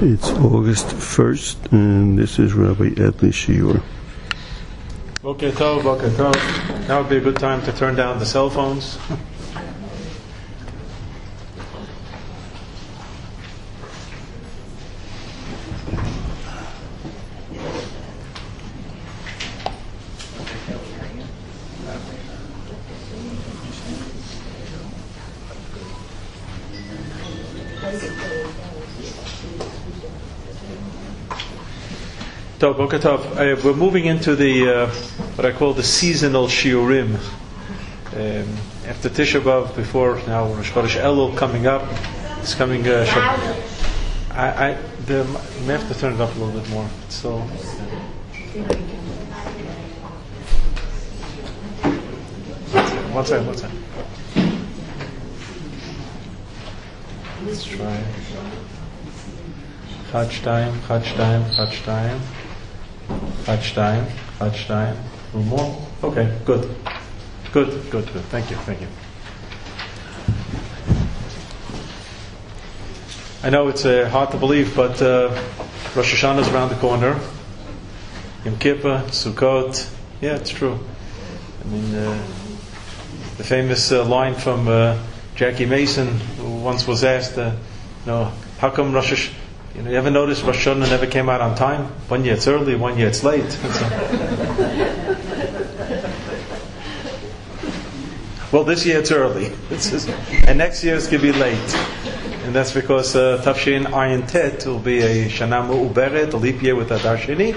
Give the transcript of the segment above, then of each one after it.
It's August 1st, and this is Rabbi Edley Shiur. Okay, Tov, okay, Tov. Now would be a good time to turn down the cell phones. Boker. Uh, we're moving into the uh, what I call the seasonal shiurim. Um, after Tisha B'av, before now Rosh Chodesh Elul coming up, it's coming. Uh, Shab- I, I the, you may have to turn it up a little bit more. So. One second, one second. Let's try. Chad shtayim, chad. Shtayim, chad shtayim. A more? Okay, good. Good, good, good. Thank you, thank you. I know it's uh, hard to believe, but uh, Rosh Hashanah is around the corner. Yom Kippur, Sukkot. Yeah, it's true. I mean, uh, the famous uh, line from uh, Jackie Mason, who once was asked, uh, you know, how come Rosh Hashanah, you know, you ever notice Rosh Hashanah never came out on time? One year it's early, one year it's late. well, this year it's early, it's just, and next year it's going to be late. And that's because uh, Tafshin Ayin Tet will be a Shana Mu'uberet, a leap year with Adar Sheni.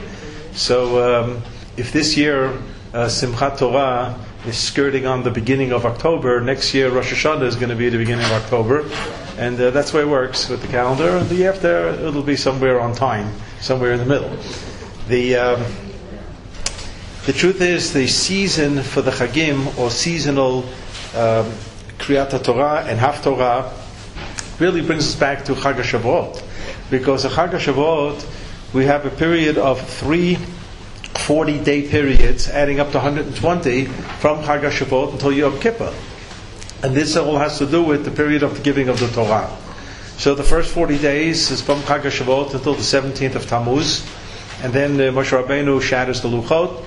So um, if this year uh, Simchat Torah is skirting on the beginning of October, next year Rosh Hashanah is going to be the beginning of October. And uh, that's the way it works with the calendar. And the year after, it'll be somewhere on time, somewhere in the middle. The, um, the truth is, the season for the Chagim, or seasonal um, Kriyat Torah and Haftorah, really brings us back to Chag HaShavuot. Because at Chag HaShavuot, we have a period of three 40 day periods, adding up to 120 from Chag HaShavuot until Yom Kippur. And this all has to do with the period of the giving of the Torah. So the first 40 days is from Chag HaShavuot until the 17th of Tammuz. And then uh, Moshe Rabbeinu shatters the Luchot.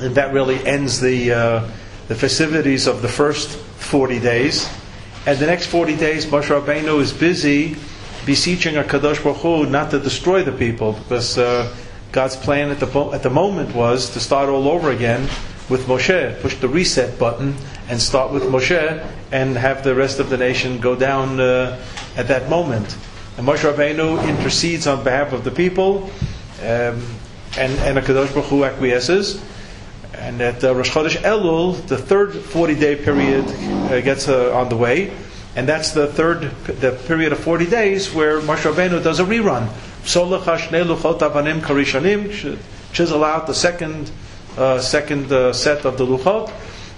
And that really ends the, uh, the festivities of the first 40 days. And the next 40 days, Moshe Rabbeinu is busy beseeching HaKadosh Baruch Hu not to destroy the people because uh, God's plan at the, at the moment was to start all over again with Moshe, push the reset button and start with Moshe and have the rest of the nation go down uh, at that moment. And Moshe Rabbeinu intercedes on behalf of the people um, and, and HaKadosh Baruch Hu acquiesces. And at uh, Rosh Chodesh Elul, the third 40 day period uh, gets uh, on the way. And that's the third, the period of 40 days where Moshe Rabbeinu does a rerun. Karishanim, Chisel out the second, uh, second uh, set of the Luchot.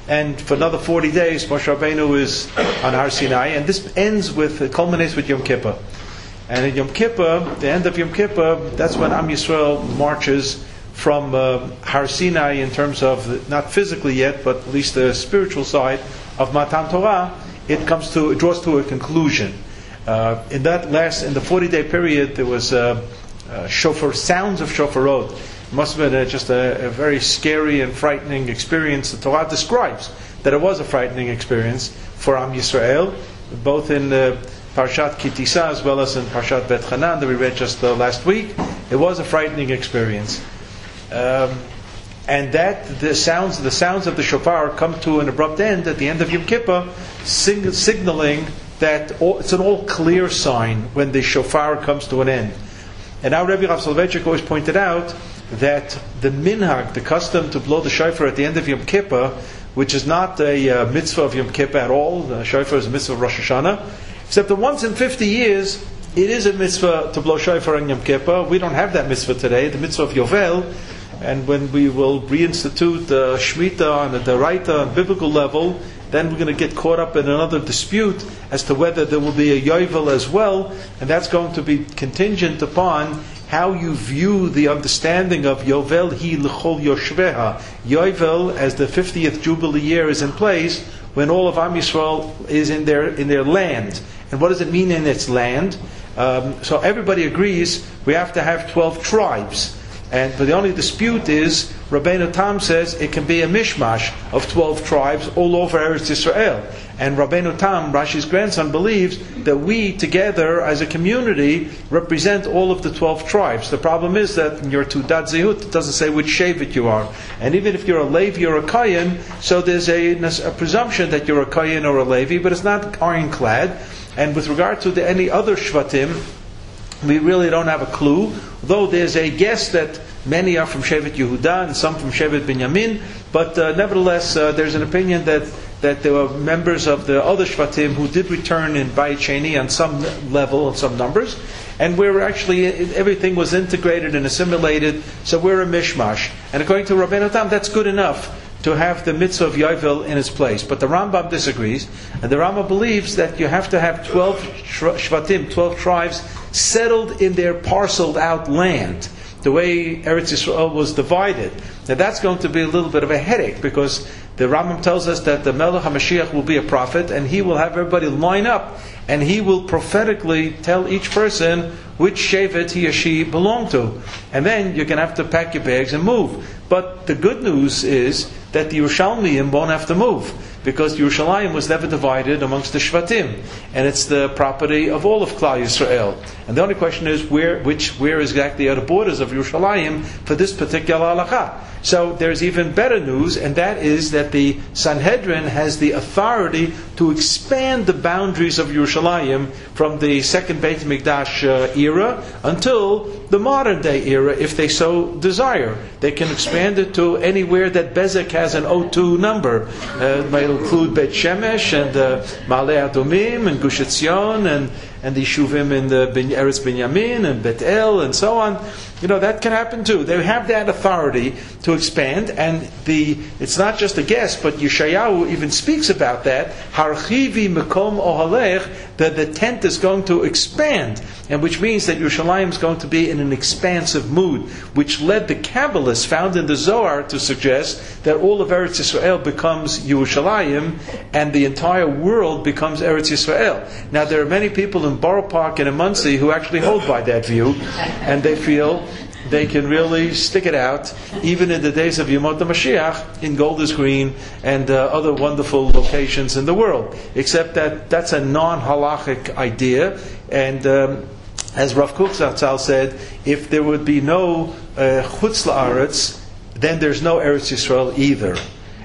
And for another 40 days, Moshe Rabbeinu is on Har Sinai. And this ends with, it culminates with Yom Kippur. And in Yom Kippur, the end of Yom Kippur, that's when Am Yisrael marches from uh, Har Sinai in terms of, not physically yet, but at least the spiritual side of Matan Torah, it comes to, it draws to a conclusion. Uh, in that last, in the 40 day period, there was uh, uh, shofar, sounds of shofarot. Must have been a, just a, a, very scary and frightening experience. The Torah describes that it was a frightening experience for Am Yisrael, both in uh, Parshat Kitisa as well as in Parshat Bet Hanan that we read just uh, last week. It was a frightening experience. Um, and that the sounds the sounds of the shofar come to an abrupt end at the end of Yom Kippur, sing, signaling that all, it's an all clear sign when the shofar comes to an end. And our Rebbe Rav Soloveitchik always pointed out that the minhag, the custom to blow the shofar at the end of Yom Kippur, which is not a uh, mitzvah of Yom Kippur at all, the shofar is a mitzvah of Rosh Hashanah, except that once in 50 years, it is a mitzvah to blow shofar on Yom Kippur. We don't have that mitzvah today, the mitzvah of Yovel. And when we will reinstitute the uh, Shemitah on the Deraita on biblical level, then we're going to get caught up in another dispute as to whether there will be a Yovel as well, and that's going to be contingent upon how you view the understanding of Yovel hi l'chol yoshveha. Yovel, as the 50th Jubilee year is in place, when all of Am Yisrael is in their, in their land. And what does it mean in its land? Um, so everybody agrees we have to have 12 tribes. And but the only dispute is Rabbeinu Tam says it can be a mishmash of twelve tribes all over Eretz Israel. And Rabbeinu Tam, Rashi's grandson, believes that we together as a community represent all of the twelve tribes. The problem is that in your Teudat Zehut it doesn't say which Shavit you are. And even if you're a Levi or a Kayan, so there's a, a presumption that you're a Kayan or a Levi, but it's not ironclad. And with regard to the, any other Shvatim, we really don't have a clue, though there's a guess that many are from Shevet Yehuda and some from Shevet Binyamin, but uh, nevertheless, uh, there's an opinion that, that there were members of the other Shvatim who did return in Bayit Sheni on some level, on some numbers, and we're actually, everything was integrated and assimilated, so we're a mishmash. And according to Rabbeinu Tam, that's good enough to have the mitzvah of Yovel in its place. But the Rambam disagrees, and the Rambam believes that you have to have 12 Shvatim, 12 tribes, settled in their parceled out land, the way Eretz Yisrael was divided. Now that's going to be a little bit of a headache because the Rambam tells us that the Melech HaMashiach will be a prophet and he will have everybody line up and he will prophetically tell each person which Shevet he or she belong to. And then you're going to have to pack your bags and move. But the good news is that the Yerushalmiyim won't have to move because Yerushalayim was never divided amongst the Shvatim, and it's the property of all of Klal Yisrael. And the only question is where, which, where exactly are the borders of Yerushalayim for this particular halacha? So there's even better news, and that is that the Sanhedrin has the authority to expand the boundaries of Yerushalayim from the second Beit Mikdash uh, era until the modern day era, if they so desire. They can expand it to anywhere that Bezek has an O2 number. Uh, it might include Beit Shemesh and uh, Ma'ale Adumim and Gush Etzion and and the Shuvim in the Eretz Binyamin and Bet El and so on. You know, that can happen too. They have that authority to expand, and the it's not just a guess, but Yeshayahu even speaks about that. Harchivi Mekom Ohalech, that the tent is going to expand, and which means that Yerushalayim is going to be in an expansive mood, which led the Kabbalists found in the Zohar to suggest that all of Eretz Yisrael becomes Yerushalayim, and the entire world becomes Eretz Yisrael. Now, there are many people in Borough Park and in Monsey who actually hold by that view, and they feel they can really stick it out, even in the days of Yemot Mashiach in Golders Green and uh, other wonderful locations in the world. Except that that's a non-halachic idea, and um, as Rav Kook Zatzal said, if there would be no uh, chutz la'aretz, then there's no Eretz Yisrael either.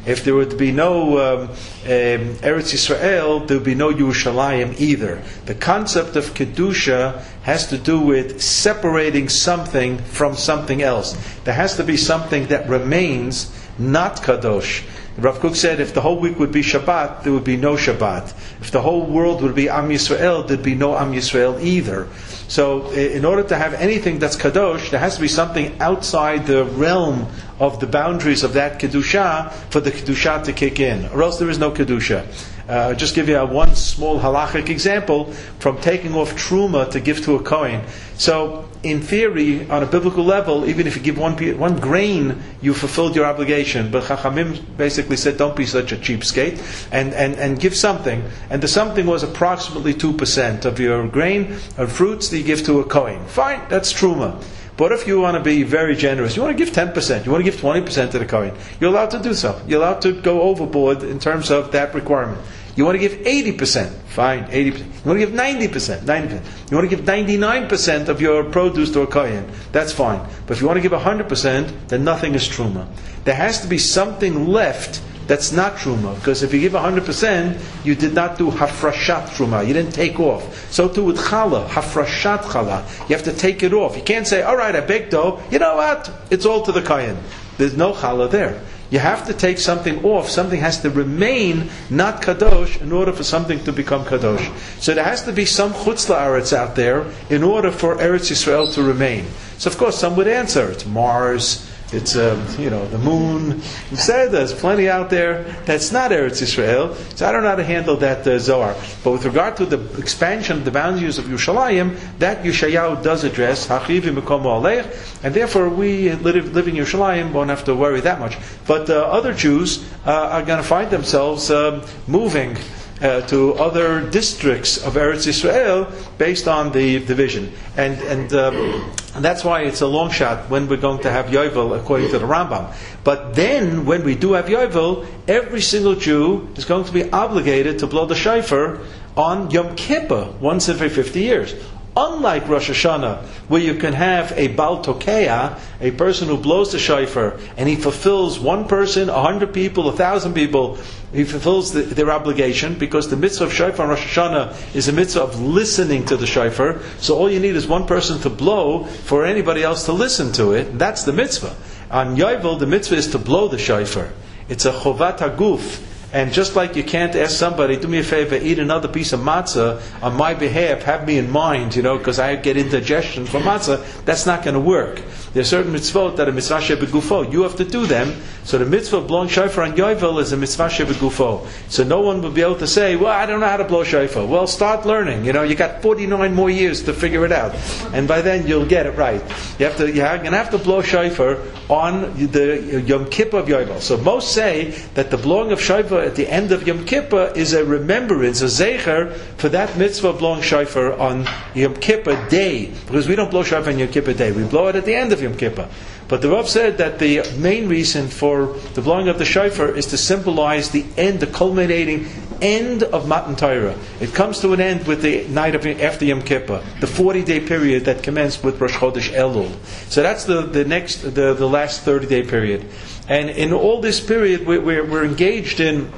If there would be no um, um, Eretz Yisrael, there would be no Yerushalayim either. The concept of Kedusha has to do with separating something from something else. There has to be something that remains not Kadosh. Rav Kook said if the whole week would be Shabbat, there would be no Shabbat. If the whole world would be Am Yisrael, there'd be no Am Yisrael either. So, in order to have anything that's kadosh, there has to be something outside the realm of the boundaries of that kedusha for the kedusha to kick in, or else there is no kedusha. Uh, just give you a one small halachic example from taking off truma to give to a kohen. So, in theory, on a biblical level, even if you give one one grain, you fulfilled your obligation. But Chachamim basically said, "Don't be such a cheapskate, and and and give something." And the something was approximately two percent of your grain and fruits that you give to a kohen. Fine, that's truma. But if you want to be very generous, you want to give 10%, you want to give 20% to the Kohen, you're allowed to do so. You're allowed to go overboard in terms of that requirement. You want to give 80%, fine, 80%. You want to give 90%, 90%. You want to give 99% of your produce to a Kohen, that's fine. But if you want to give 100%, then nothing is Truma. There has to be something left that's not truma. Because if you give 100%, you did not do hafrashat truma. You didn't take off. So too with challah, hafrashat challah. You have to take it off. You can't say, all right, I baked dough. You know what? It's all to the kayan. There's no challah there. You have to take something off. Something has to remain not kadosh in order for something to become kadosh. So there has to be some chutz la'aretz out there in order for Eretz Yisrael to remain. So of course, some would answer, it's Mars, it's um, you know the moon. You said there's plenty out there that's not Eretz Israel. So I don't know how to handle that uh, Zohar. But with regard to the expansion of the boundaries of Yerushalayim, that Yeshayahu does address and therefore we live, in Yerushalayim won't have to worry that much. But uh, other Jews uh, are going to find themselves um, moving uh, to other districts of Eretz Israel based on the division. And, and, um, and that's why it's a long shot when we're going to have Yovel according to the Rambam. But then, when we do have Yovel, every single Jew is going to be obligated to blow the shofar on Yom Kippur once every 50 years. Unlike Rosh Hashanah, where you can have a Baal Tokea, a person who blows the shofar, and he fulfills one person, a hundred people, a thousand people, he fulfills the, their obligation because the mitzvah of shofar on Rosh Hashanah is a mitzvah of listening to the shofar. So all you need is one person to blow for anybody else to listen to it. That's the mitzvah. On Yovel, the mitzvah is to blow the shofar. It's a chovat haguf. And just like you can't ask somebody, do me a favor, eat another piece of matzah on my behalf, have me in mind, you know, because I get indigestion from matzah, that's not going to work. There are certain mitzvot that are mitzvah shebegufo. You have to do them. So the mitzvah of blowing shofar on Yovel is a mitzvah shebegufo. So no one will be able to say, well, I don't know how to blow shofar. Well, start learning. You know, you got 49 more years to figure it out. And by then you'll get it right. You have to, you're going to have to blow shofar on the Yom Kippur of Yovel. So most say that the blowing of shofar at the end of Yom Kippur is a remembrance, a zecher, for that mitzvah of blowing shofar on Yom Kippur day. Because we don't blow shofar on Yom Kippur day. We blow it at the end of Yom Kippur. But the Rav said that the main reason for the blowing of the shofar is to symbolize the end, the culminating end of Matan Torah. It comes to an end with the night of after Yom Kippur, the 40 day period that commenced with Rosh Chodesh Elul. So that's the, the next, the, the last 30 day period. And in all this period, we're, we're, we're engaged in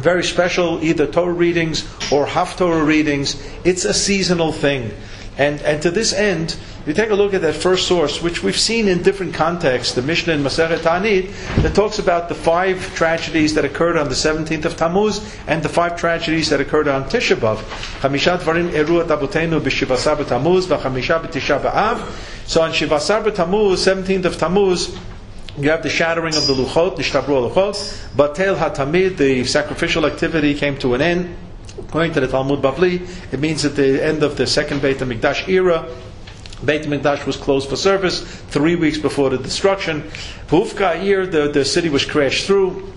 very special either Torah readings or Haftorah readings. It's a seasonal thing. And, and to this end, you take a look at that first source, which we've seen in different contexts, the Mishnah in Masechet Ta'anit, that talks about the five tragedies that occurred on the 17th of Tammuz and the five tragedies that occurred on Tisha B'Av. B'Av. So on Shivasar b'Tammuz, 17th of Tammuz, you have the shattering of the luchot, the shtabru luchot. Batel hatamid, the sacrificial activity came to an end. According to the Talmud Bavli, it means at the end of the second Beit HaMikdash era, Beit HaMikdash was closed for service three weeks before the destruction. Hufka here, the, the city was crashed through.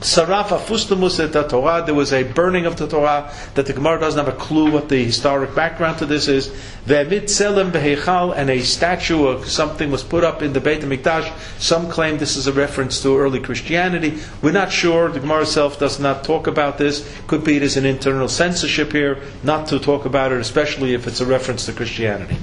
Sarafa fustamus the Torah. There was a burning of the Torah that the Gemara doesn't have a clue what the historic background to this is. Ve'emit tselem behechal and a statue or something was put up in the Beit Hamikdash. Some claim this is a reference to early Christianity. We're not sure. The Gemara itself does not talk about this. Could be it is an internal censorship here, not to talk about it, especially if it's a reference to Christianity.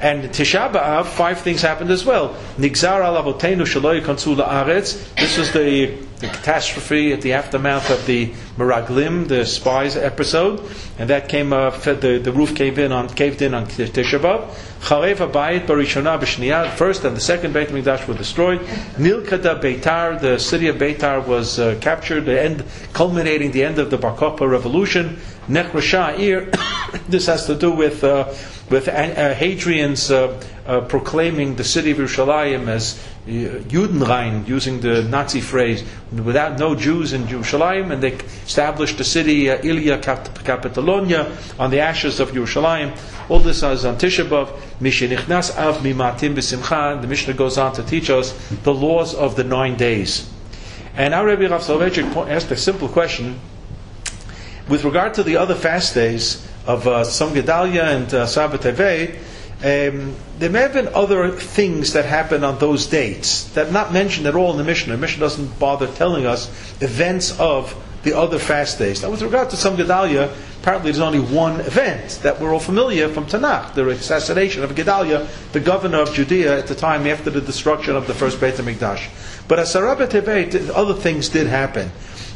And Tisha B'Av, five things happened as well. Nigzar al avotenu shaloy konsula aretz. This was the, the catastrophe at the aftermath of the Meraglim, the spies episode, and that came. Uh, the, the roof caved in on caved in on Tisha Abayit Barishona B'Shniyah. First and the second Beit Mikdash were destroyed. Nilkada Beitar, the city of Beitar was uh, captured. The end, culminating the end of the Bar Kokhba revolution. Nechrasha'ir, this has to do with. Uh, with uh, Hadrian's uh, proclaiming the city of Yerushalayim as Judenrein, using the Nazi phrase, without no Jews in Yerushalayim, and they established the city uh, Aelia Capitolina on the ashes of Yerushalayim. All this is on Tisha B'Av. Mishenichnas Av Mimatim B'Simcha. The Mishnah goes on to teach us the laws of the nine days. And our Rabbi Rav Soloveitchik asked a simple question. With regard to the other fast days, of uh, Tzom Gedalia and uh, Sabbath Tevei, um, there may have been other things that happened on those dates that are not mentioned at all in the Mishnah. The Mishnah doesn't bother telling us events of the other fast days. Now, with regard to Tzom Gedalia, apparently there's only one event that we're all familiar from Tanakh, the assassination of Gedalia, the governor of Judea at the time after the destruction of the first Beit HaMikdash. But as Sarabet other things did happen.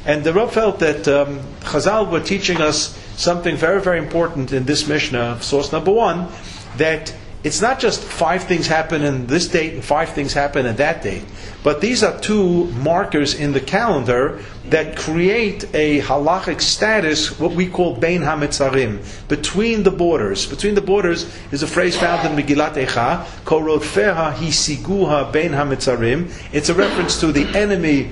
And the Rav felt that um, Chazal were teaching us something very, very important in this Mishnah, source number one, that it's not just five things happen in this date and five things happen in that date, but these are two markers in the calendar that create a halachic status, what we call Bein HaMetzarim, between the borders. Between the borders is a phrase found in Megillat Echa, Korotfeha Hisiguha Bein HaMetzarim. It's a reference to the enemy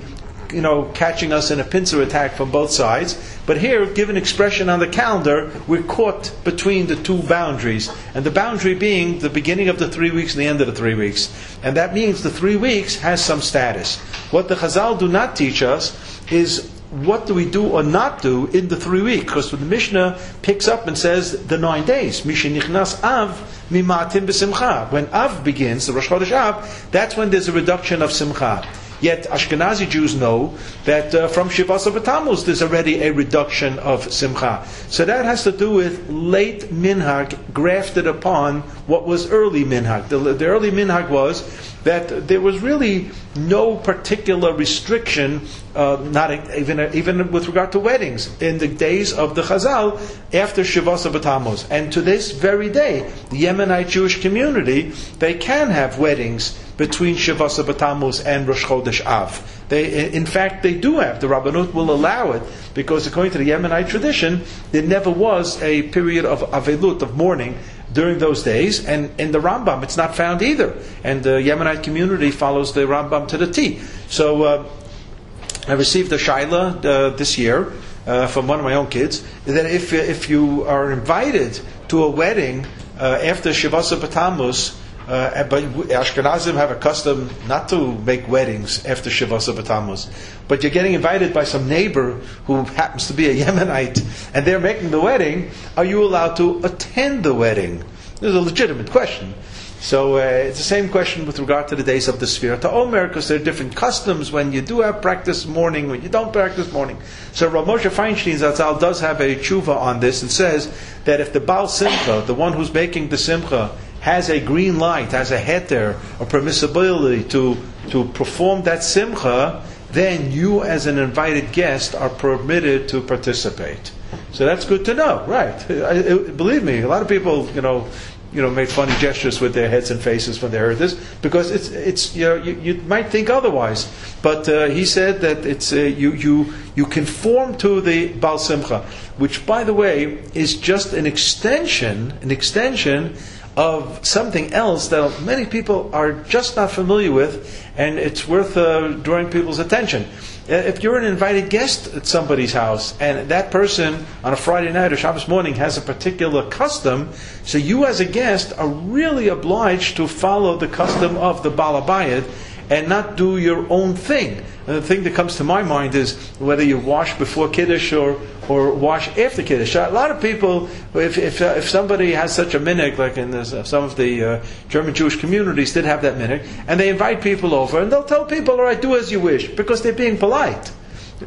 you know, catching us in a pincer attack from both sides. But here, given expression on the calendar, we're caught between the two boundaries. And the boundary being the beginning of the three weeks and the end of the three weeks. And that means the three weeks has some status. What the Chazal do not teach us is what do we do or not do in the three weeks? Because when the Mishnah picks up and says the nine days, Mishenichnas Av mimatim b'simcha. When Av begins, the Rosh Chodesh Av, that's when there's a reduction of simcha. Yet Ashkenazi Jews know that uh, from Shivasa B'Tammuz there's already a reduction of Simcha. So that has to do with late Minhag grafted upon what was early Minhag. The, the early Minhag was that there was really no particular restriction, uh, not even even with regard to weddings, in the days of the Chazal after Shavasa B'Tammuz. And to this very day, the Yemenite Jewish community they can have weddings between Shavasa B'Tammuz and Rosh Chodesh Av. They, in fact, they do have. The Rabbanut will allow it because, according to the Yemenite tradition, there never was a period of avelut of mourning during those days, and in the Rambam it's not found either. And the Yemenite community follows the Rambam to the T. So uh, I received a shaila uh, this year uh, from one of my own kids that if if you are invited to a wedding uh, after Shavasa B'Tammuz, uh, but Ashkenazim have a custom not to make weddings after Shavasa B'Tammuz. But you're getting invited by some neighbor who happens to be a Yemenite, and they're making the wedding. Are you allowed to attend the wedding? This is a legitimate question. So uh, it's the same question with regard to the days of the Sefira to Omer, because there are different customs when you do have practice mourning, when you don't practice mourning. So Rav Moshe Feinstein Zatzal does have a tshuva on this and says that if the Baal Simcha, the one who's making the Simcha, has a green light, has a heter, a permissibility to, to perform that simcha, then you as an invited guest are permitted to participate. So that's good to know, right? I, I, believe me, a lot of people, you know, you know, make funny gestures with their heads and faces when they heard this because it's it's you know you, you might think otherwise, but uh, he said that it's uh, you you you conform to the Baal Simcha, which by the way is just an extension an extension of something else that many people are just not familiar with, and it's worth uh, drawing people's attention. Uh, if you're an invited guest at somebody's house, and that person on a Friday night or Shabbos morning has a particular custom, so you as a guest are really obliged to follow the custom of the Balabayit and not do your own thing. And the thing that comes to my mind is whether you wash before Kiddush or, or wash after Kiddush. A lot of people, if, if, uh, if somebody has such a minhag, like in this, uh, some of the uh, German Jewish communities did have that minhag, and they invite people over, and they'll tell people, all right, do as you wish, because they're being polite.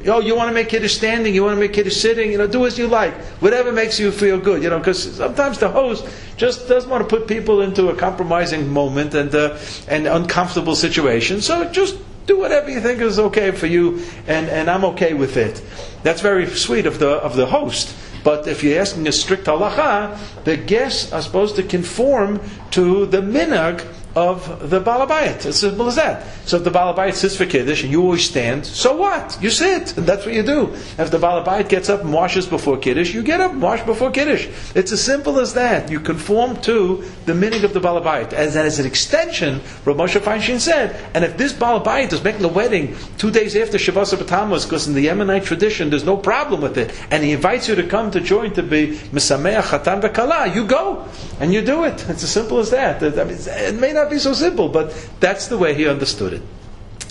Oh, you want to make Kiddush standing, you want to make Kiddush sitting, you know, do as you like. Whatever makes you feel good, you know, because sometimes the host just doesn't want to put people into a compromising moment and, uh, and uncomfortable situation. So just do whatever you think is okay for you, and, and I'm okay with it. That's very sweet of the, of the host. But if you're asking a strict halacha, the guests are supposed to conform to the minhag of the Balabayit. As simple as that. So if the Balabayit sits for Kiddush and you always stand, so what? You sit, and that's what you do. If the Balabayit gets up and washes before Kiddush, you get up and wash before Kiddush. It's as simple as that. You conform to the meaning of the Balabayit. As, as an extension, Rav Moshe Feinstein said, and if this Balabayit is making the wedding two days after Shabbos B'Tammuz, because in the Yemenite tradition there's no problem with it, and he invites you to come to join to be Misameach Chatan V'Kala, you go, and you do it. It's as simple as that. I mean, it may not not be so simple, but that's the way he understood it.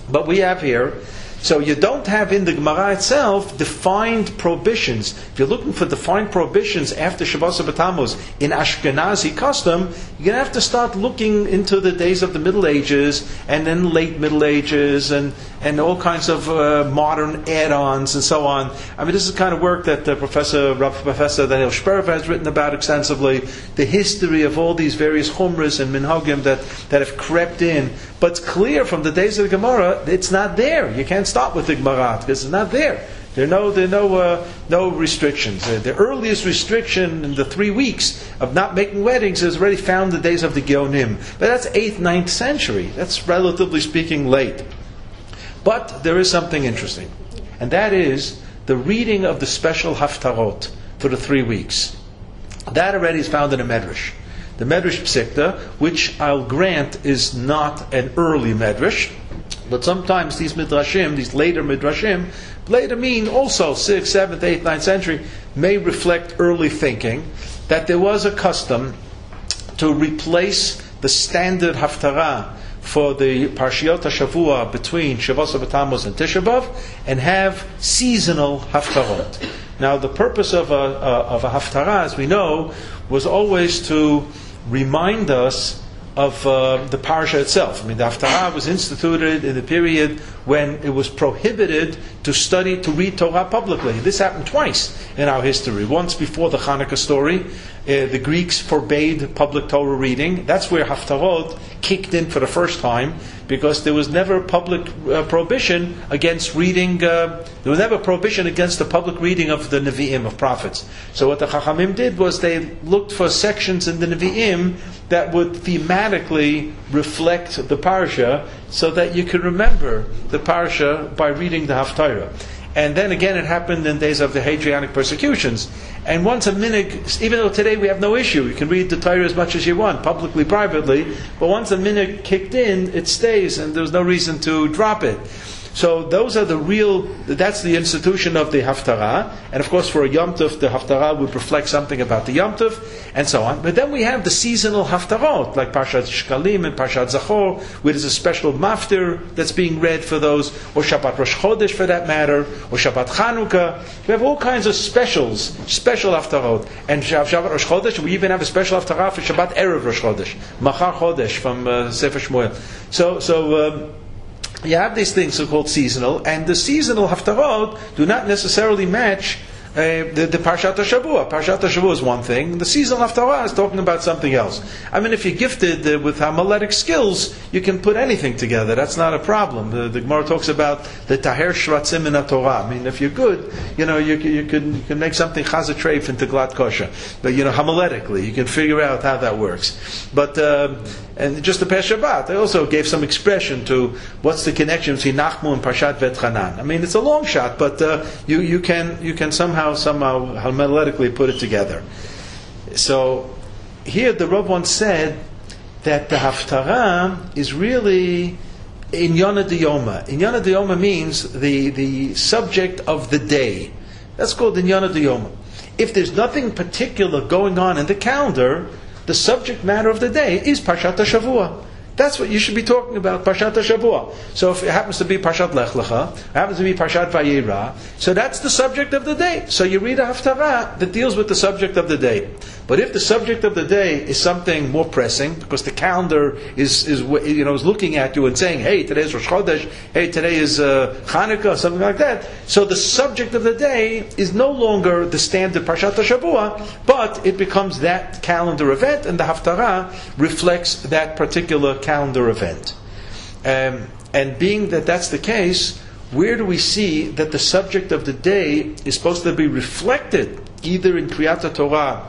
But we have here, so you don't have in the Gemara itself defined prohibitions. If you're looking for defined prohibitions after Shabbos B'Tammuz in Ashkenazi custom, you're going to have to start looking into the days of the Middle Ages and then late Middle Ages and, and all kinds of uh, modern add-ons and so on. I mean, this is the kind of work that uh, Professor Professor Daniel Sperber has written about extensively. The history of all these various chumras and minhagim that, that have crept in. But it's clear from the days of the Gemara, it's not there. You can't stop with the Gemara because it's not there. There are no, there are no, uh, no restrictions. Uh, the earliest restriction in the three weeks of not making weddings is already found in the days of the Geonim. But that's 8th, 9th century. That's relatively speaking late. But there is something interesting, and that is the reading of the special haftarot for the three weeks. That already is found in a medrash. The medrash psikta, which I'll grant is not an early medrash, but sometimes these midrashim, these later midrashim, later mean also 6th, 7th, 8th, 9th century, may reflect early thinking that there was a custom to replace the standard haftarah for the Parshiot Shavua between Shavuos and Tisha B'av and have seasonal haftarot. Now, the purpose of a, a, of a haftarah, as we know, was always to remind us of uh, the parsha itself. I mean, the Haftarah was instituted in the period when it was prohibited to study, to read Torah publicly. This happened twice in our history. Once before the Hanukkah story, the Greeks forbade public Torah reading. That's where Haftarot kicked in for the first time because there was never public uh, prohibition against reading. Uh, there was never prohibition against the public reading of the Nevi'im of prophets. So what the Chachamim did was they looked for sections in the Nevi'im that would thematically reflect the parsha, so that you could remember the parsha by reading the Haftarah. And then again, it happened in days of the Hadrianic persecutions. And once a minig, even though today we have no issue, you can read the Torah as much as you want, publicly, privately, but once a minig kicked in, it stays, and there's no reason to drop it. So those are the real, that's the institution of the Haftarah. And of course, for a Yom Tov, the Haftarah would reflect something about the Yom Tov, and so on. But then we have the seasonal Haftarot, like Parshat Shkalim and Parshat Zachor, where there's a special maftir that's being read for those, or Shabbat Rosh Chodesh for that matter, or Shabbat Chanukah. We have all kinds of specials, special Haftarot. And Shabbat Rosh Chodesh, we even have a special Haftarah for Shabbat Erev Rosh Chodesh, Machar Chodesh from uh, Sefer Shmuel. So, so, um, you have these things so called seasonal, and the seasonal haftarot do not necessarily match uh, the, the Parshat Shavua. Parshat is one thing. The seasonal Haftarah is talking about something else. I mean, if you're gifted uh, with homiletic skills, you can put anything together. That's not a problem. The, the Gemara talks about the Taher Shratzim in Torah. I mean, if you're good, you know, you, you, can, you can make something Chazatreif into Glat. But, you know, homiletically, you can figure out how that works. But, um, and just the Peh Shabbat, they also gave some expression to what's the connection between Nachmu and Parshat Vetchanan. I mean, it's a long shot, but uh, you, you, can, you can somehow somehow homiletically put it together. So here the Rav once said that the Haftarah is really in Yana Diyoma. In Yana Diyoma means the, the subject of the day. That's called in Yana Diyoma. If there's nothing particular going on in the calendar, the subject matter of the day is Parshat Shavua. That's what you should be talking about, Parshat Shavua. So if it happens to be Parshat Lech Lecha, it happens to be Parshat Vayera, so that's the subject of the day. So you read a Haftarah that deals with the subject of the day. But if the subject of the day is something more pressing, because the calendar is, is you know, is looking at you and saying, hey, today is Rosh Chodesh, hey, today is uh, Hanukkah, something like that, so the subject of the day is no longer the standard Parshat Shavua, but it becomes that calendar event, and the Haftarah reflects that particular calendar event. Um, and being that that's the case, where do we see that the subject of the day is supposed to be reflected either in Kriyat Torah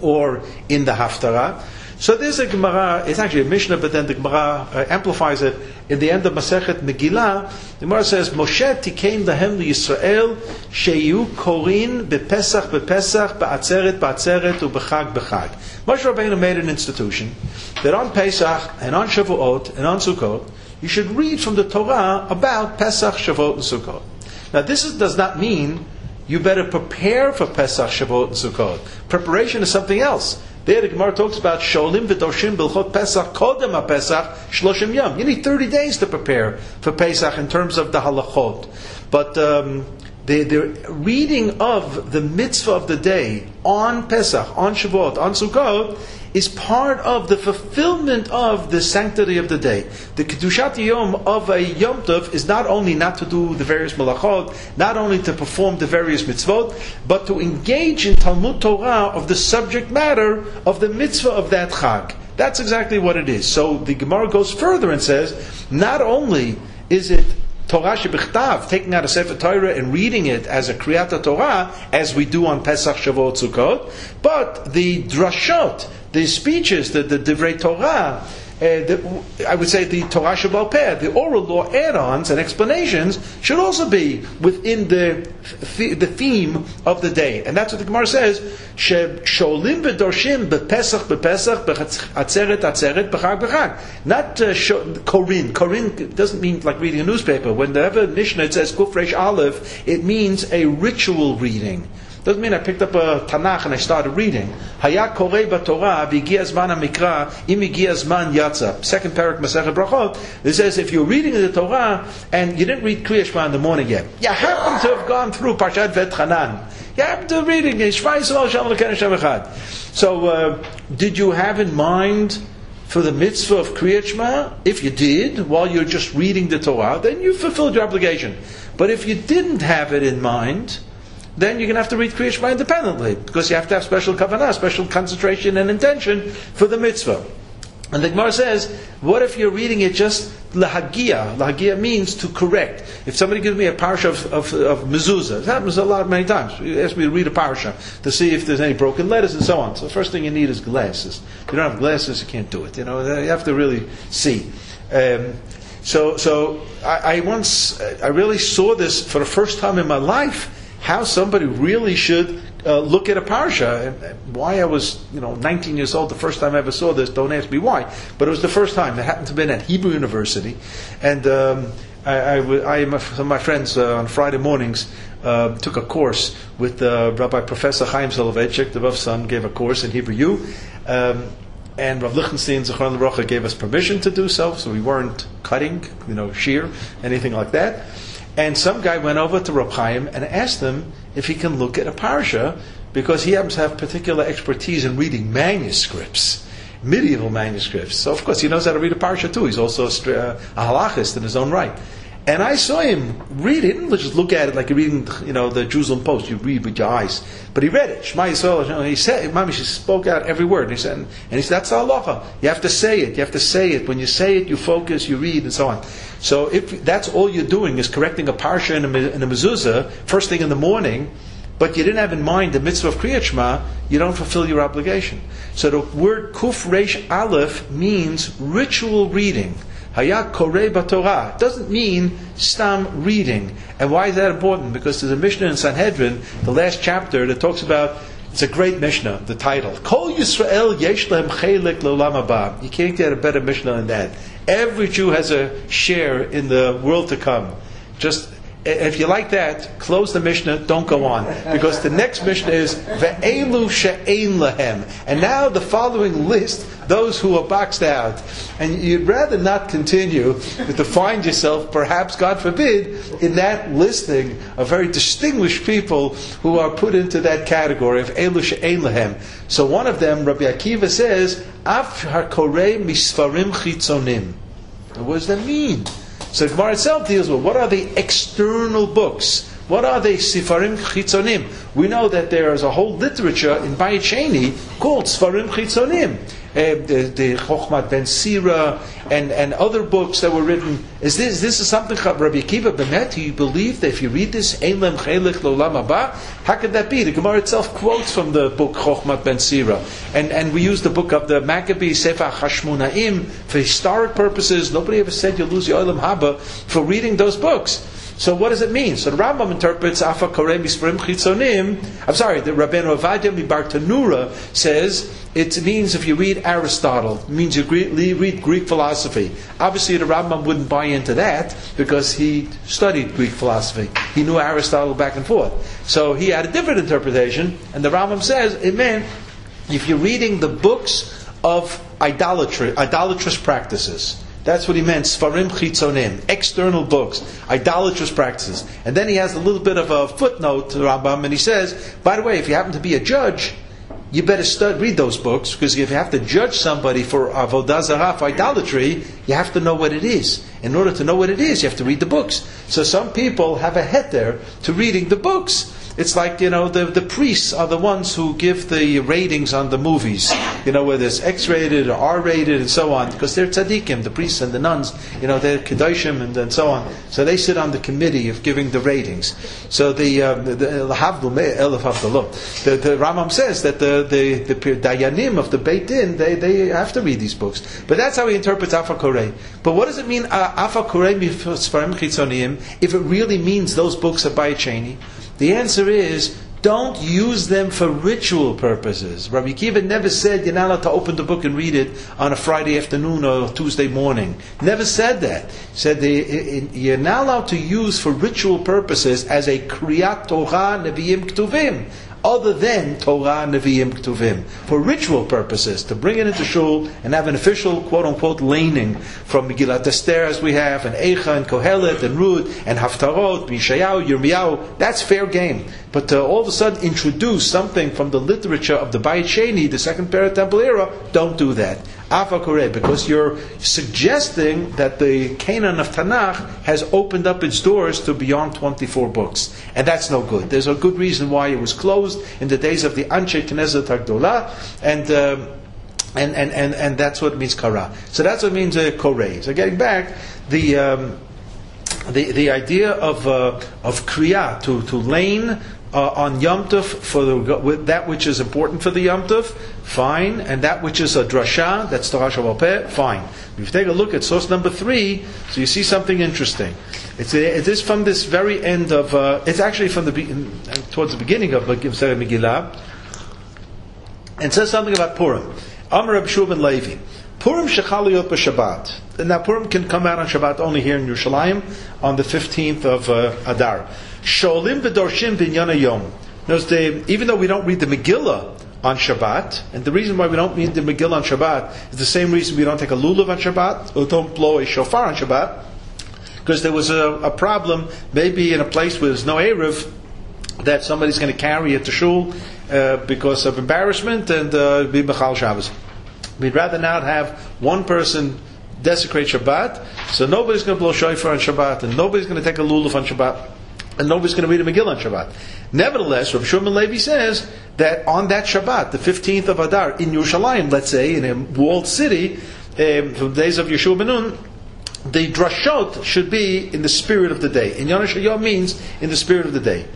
or in the Haftarah? So there's a Gemara, it's actually a Mishnah, but then the Gemara uh, amplifies it. In the end of Masechet Megillah, the Gemara says, Moshe tikein lahem Yisrael sheyu korin bepesach bepesach ba'atzeret ba'atzeret u'bechag bechag. Moshe Rabbeinu made an institution that on Pesach and on Shavuot and on Sukkot, you should read from the Torah about Pesach, Shavuot, and Sukkot. Now this is, does not mean you better prepare for Pesach, Shavuot, and Sukkot. Preparation is something else. There the Gemara talks about Sholim v'doshim bilchot Pesach kodem Pesach shloshim yom. You need 30 days to prepare for Pesach in terms of the halachot. But um, the, the reading of the mitzvah of the day on Pesach, on Shavuot, on Sukkot is part of the fulfillment of the sanctity of the day. The Kedushat Yom of a Yom Tov is not only not to do the various malachot, not only to perform the various mitzvot, but to engage in Talmud Torah of the subject matter of the mitzvah of that Chag. That's exactly what it is. So the Gemara goes further and says, not only is it Torah shebichtav, taking out a Sefer Torah and reading it as a Kriyat Torah, as we do on Pesach, Shavuot, Sukkot, but the drashot, the speeches, the, the Divrei Torah, the, I would say the Torah Shabbal Peh, the oral law add-ons and explanations should also be within the the theme of the day, and that's what the Gemara says. Sholim v'dorshim bepesach bepesach b'atzeret atzeret b'chag b'chag. Not uh, korin. Korin doesn't mean like reading a newspaper. Whenever Mishnah says kufresh aleph, it means a ritual reading Doesn't mean I picked up a Tanakh and I started reading. B'Torah. Second parak Masechet Brachot. It says if you're reading the Torah and you didn't read Kriya Shema in the morning yet, you happen to have gone through Parshat Vet Chanan. You happen to reading Shalom So, uh, did you have in mind for the mitzvah of Kriyat Shema? If you did, while you're just reading the Torah, then you fulfilled your obligation. But if you didn't have it in mind, then you're going to have to read Kriyat Shema independently, because you have to have special kavanah, special concentration and intention for the mitzvah. And the Gemara says, what if you're reading it just lahagia? Lahagia means to correct. If somebody gives me a parsha of, of, of mezuzah, it happens a lot, many times. You ask me to read a parsha to see if there's any broken letters and so on. So the first thing you need is glasses. If you don't have glasses, you can't do it. You know, you have to really see. Um, so, so I, I once, I really saw this for the first time in my life, how somebody really should uh, look at a parsha. Why I was, you know, 19 years old the first time I ever saw this, don't ask me why, but it was the first time. It happened to be at Hebrew University, and um, I, I, I, some of my friends uh, on Friday mornings uh, took a course with uh, Rabbi Professor Chaim Soloveitchik, the Rav's son, gave a course in Hebrew U. Um, and Rav Lichtenstein Zechron Rocha gave us permission to do so, so we weren't cutting, you know, shear, anything like that. And some guy went over to Chaim and asked him if he can look at a parsha because he happens to have particular expertise in reading manuscripts, medieval manuscripts. So of course he knows how to read a parsha too. He's also a, a halachist in his own right. And I saw him read it, and just look at it like you're reading, you know, the Jerusalem Post. You read with your eyes. But he read it. Shema Yisrael, you know, he said, Mami, she spoke out every word. And he said, and he said, that's halacha. You have to say it. You have to say it. When you say it, you focus, you read, and so on. So if that's all you're doing is correcting a parsha in a, a mezuzah, first thing in the morning, but you didn't have in mind the mitzvah of Kriyat Shema, you don't fulfill your obligation. So the word Kuf Reish Aleph means ritual reading. Hayat Korei Torah doesn't mean stam reading. And why is that important? Because there's a Mishnah in Sanhedrin, the last chapter, that talks about it's a great Mishnah, the title. Kol Yisrael Yesh Lehem Chelik Haba. You can't get a better Mishnah than that. Every Jew has a share in the world to come. Just if you like that, close the Mishnah, don't go on. Because the next Mishnah is Ve'elu she'ein lahem. And now the following list, those who are boxed out. And you'd rather not continue to find yourself, perhaps, God forbid, in that listing of very distinguished people who are put into that category of Elu she'ein lahem. So one of them, Rabbi Akiva says, Af harkorei misfarim chitzonim. What does that mean? So the Gemara itself deals with what are the external books? What are the Sifarim Chitzonim? We know that there is a whole literature in Bayit called Sifarim Chitzonim. Uh, the, Chochmat Ben Sira and, and other books that were written. Is this this is something Rabbi Akiva Bemet? Do you believe that if you read this Ein Lem Chelik Lolam Haba? How could that be? The Gemara itself quotes from the book Chochmat Ben Sira, and and we use the book of the Maccabee Sefer Hashmonaim for historic purposes. Nobody ever said you lose your Olam Haba for reading those books. So what does it mean? So the Rambam interprets Afa Korem Misprim Chitzonim. I'm sorry, the Rabbeinu Avadia MiBartenura says it means if you read Aristotle, it means you read Greek philosophy. Obviously, the Rambam wouldn't buy into that because he studied Greek philosophy. He knew Aristotle back and forth. So he had a different interpretation, and the Rambam says it meant if you're reading the books of idolatry, idolatrous practices. That's what he meant. Sfarim chitzonim, external books, idolatrous practices. And then he has a little bit of a footnote to the Rambam, and he says, by the way, if you happen to be a judge, you better stud, read those books because if you have to judge somebody for avodah zarah, for idolatry, you have to know what it is. In order to know what it is, you have to read the books. So some people have a head there to reading the books. It's like, you know, the, the priests are the ones who give the ratings on the movies, you know, whether it's X rated or R rated and so on, because they're tzaddikim, the priests and the nuns, you know, they're kedoshim and, and so on. So they sit on the committee of giving the ratings. So the, um, the, the, the, the Rambam says that the, the, the dayanim of the Beit Din, they, they have to read these books. But that's how he interprets Afa Korei. But what does it mean, uh, Afa Korei if it really means those books are by Cheney? The answer is don't use them for ritual purposes. Rabbi Kiva never said you're not allowed to open the book and read it on a Friday afternoon or Tuesday morning. Never said that. He said you're not allowed to use for ritual purposes as a kriyat Torah nevi'im ktuvim. Other than Torah, Nevi'im, Ketuvim, for ritual purposes, to bring it into shul and have an official quote-unquote laning from Megillat Esther as we have, and Eicha, and Kohelet, and Rud, and Haftarot, Mishayahu, Yirmiyahu, that's fair game. But to all of a sudden introduce something from the literature of the Bayit Sheni, the second Parah Temple era, don't do that. Afa because you're suggesting that the Canon of Tanakh has opened up its doors to beyond 24 books. And that's no good. There's a good reason why it was closed in the days of the Anshe Knesset HaGdolah, and, um, and, and, and, and that's what means kara. So that's what means uh, kore. So getting back, the, um, the, the idea of, uh, of kriya, to, to lane uh, on Yom Tov for the, that which is important for the Yom Tov, fine, and that which is a drasha, that's the Rasha fine. If you take a look at source number three, so you see something interesting. It's a, it is from this very end of, uh, it's actually from the towards the beginning of Megillah, and says something about Purim. Amr Reb ben Levi. Purim Shechaliyot b'Shabbat. Now Purim can come out on Shabbat only here in Yerushalayim on the 15th of uh, Adar. Sholim v'dorshim v'inyan yom. Notice even though we don't read the Megillah on Shabbat, and the reason why we don't read the Megillah on Shabbat is the same reason we don't take a lulav on Shabbat, or don't blow a shofar on Shabbat, because there was a, a, problem, maybe in a place where there's no Eruv, that somebody's going to carry it to shul uh, because of embarrassment and uh, be Bechal Shabbos. We'd rather not have one person desecrate Shabbat, so nobody's going to blow shofar on Shabbat, and nobody's going to take a lulav on Shabbat and nobody's going to read a Megillah on Shabbat. Nevertheless, Rav Shimon Levi says that on that Shabbat, the 15th of Adar, in Yerushalayim, let's say, in a walled city, um, from the days of Yeshua Benun, the drashot should be in the spirit of the day. In Yonash Yom means in the spirit of the day.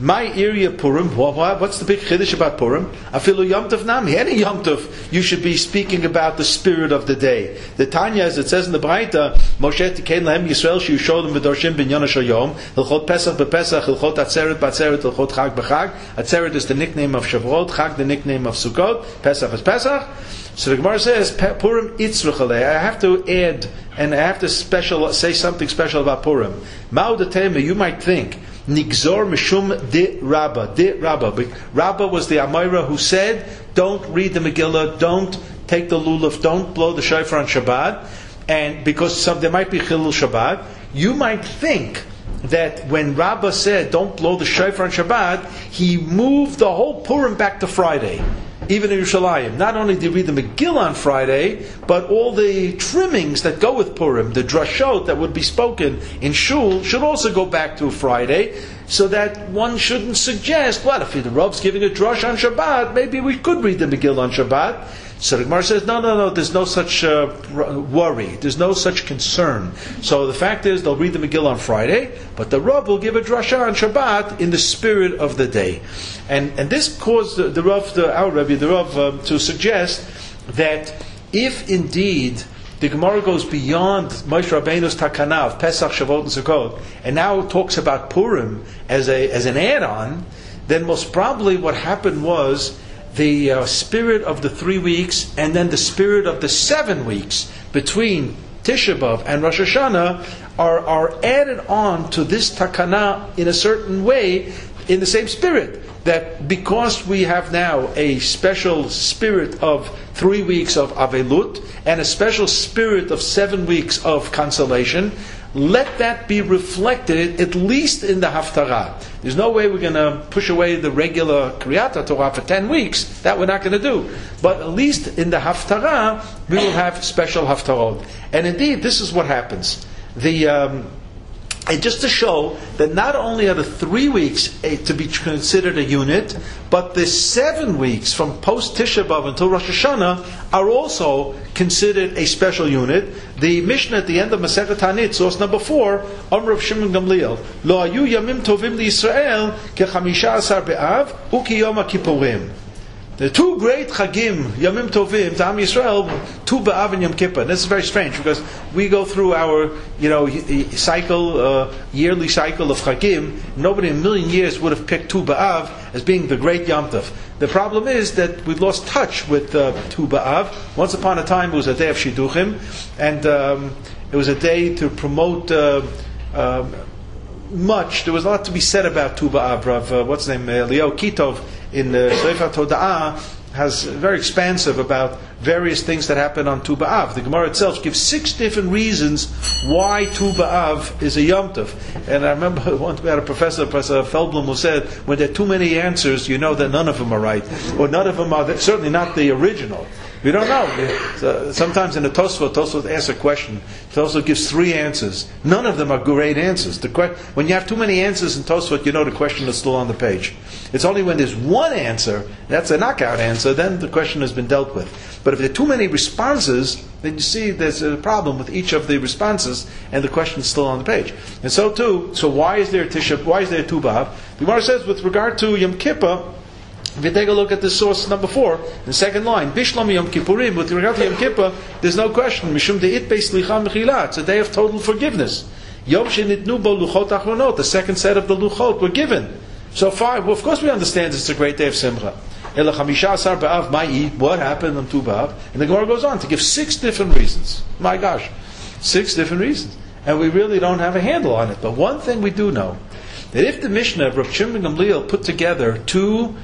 My area Purim, what's the big chiddush about Purim? Afilu Yom Tov Nami. Any Yom Tov, you should be speaking about the spirit of the day. The Tanya, as it says in the Braita, Moshe Tikein Lahem Yisrael Shu Shodem V'Dorshim Yonash Yom, Hilchot Pesach BePesach, Hilchot Atzeret BaTzeret, Hilchot Chag BeChag. Atzeret is the nickname of Shavuot, Chag the nickname of Sukkot, Pesach is Pesach. So the Gemara says, Purim Itzruchalei. I have to add, and I have to special, say something special about Purim. Ma'u you might think, Nigzor Mishum de Rabba. De Rabba. Rabba was the Amora who said, don't read the Megillah, don't take the lulav, don't blow the shofar on Shabbat, and because some, there might be Chilul Shabbat, you might think that when Rabbah said, don't blow the shofar on Shabbat, he moved the whole Purim back to Friday even in Yerushalayim. Not only did we read the Megillah on Friday, but all the trimmings that go with Purim, the drashot that would be spoken in Shul, should also go back to Friday, so that one shouldn't suggest, well, if the Rav's giving a drush on Shabbat, maybe we could read the Megillah on Shabbat. So the Gemara says, no, no, no, there's no such uh, worry. There's no such concern. So the fact is, they'll read the Megillah on Friday, but the Rav will give a drasha on Shabbat in the spirit of the day. And, and this caused the, the Rav, the, our Rebbe, the Rav, um, to suggest that if indeed the Gemara goes beyond Moshe Rabbeinu's takana of Pesach, Shavuot, and Sukkot, and now talks about Purim as, a, as an add-on, then most probably what happened was the uh, spirit of the three weeks and then the spirit of the seven weeks between Tisha B'Av and Rosh Hashanah are, are added on to this takana in a certain way in the same spirit. That because we have now a special spirit of three weeks of Avelut and a special spirit of seven weeks of consolation, let that be reflected at least in the Haftarah. There's no way we're going to push away the regular Kriyata Torah for 10 weeks. That we're not going to do. But at least in the Haftarah, we will have special Haftarot. And indeed, this is what happens. The. Um, and just to show that not only are the three weeks to be considered a unit, but the seven weeks from post Tisha B'av until Rosh Hashanah are also considered a special unit. The Mishnah at the end of Masechet Ta'anit, source number four, Amr of Shimon Gamliel, Lo ayu yamim tovim li kechamisha asar be'av uki yom. The two great Chagim, Yamim Tovim, to Am Yisrael, Tu B'Av and Yom Kippur. And this is very strange because we go through our, you know, cycle, uh, yearly cycle of Chagim. Nobody in a million years would have picked Tu B'Av as being the great Yom Tov. The problem is that we've lost touch with uh, Tu B'Av. Once upon a time it was a day of Shidduchim, and um, it was a day to promote uh, um, much. There was a lot to be said about Tu B'Av. Uh, what's his name? Uh, Leo Kitov in the Sefer Toda'ah has very expansive about various things that happen on Tu B'Av. The Gemara itself gives six different reasons why Tu B'Av is a Yom Tov. And I remember once we had a professor, Professor Feldblum, who said, when there are too many answers, you know that none of them are right. Or none of them are, certainly not the original. We don't know. So uh, sometimes in the Tosfot, Tosfot asks a question. Tosfot gives three answers. None of them are great answers. Que- when you have too many answers in Tosfot, you know the question is still on the page. It's only when there's one answer, that's a knockout answer, then the question has been dealt with. But if there are too many responses, then you see there's a problem with each of the responses, and the question is still on the page. And so too, so why is there Tisha, why is there Tu B'Av? The Gemara says with regard to Yom Kippur, if you take a look at the source number four, the second line, Bishlam Yom Kippurim, with regard to Yom Kippur, there's no question. Mishum de'it beis licha mechila. It's a day of total forgiveness. Yom shenitnu bo luchot achronot. The second set of the luchot were given. So far, well, of course we understand it's a great day of Simcha. Ela chamisha asar ba'av ma'i. What happened on Tu B'av? And the Gemara goes on to give six different reasons. My gosh, six different reasons. And we really don't have a handle on it. But one thing we do know, that if the Mishnah of Rav Shimon Gamliel put together two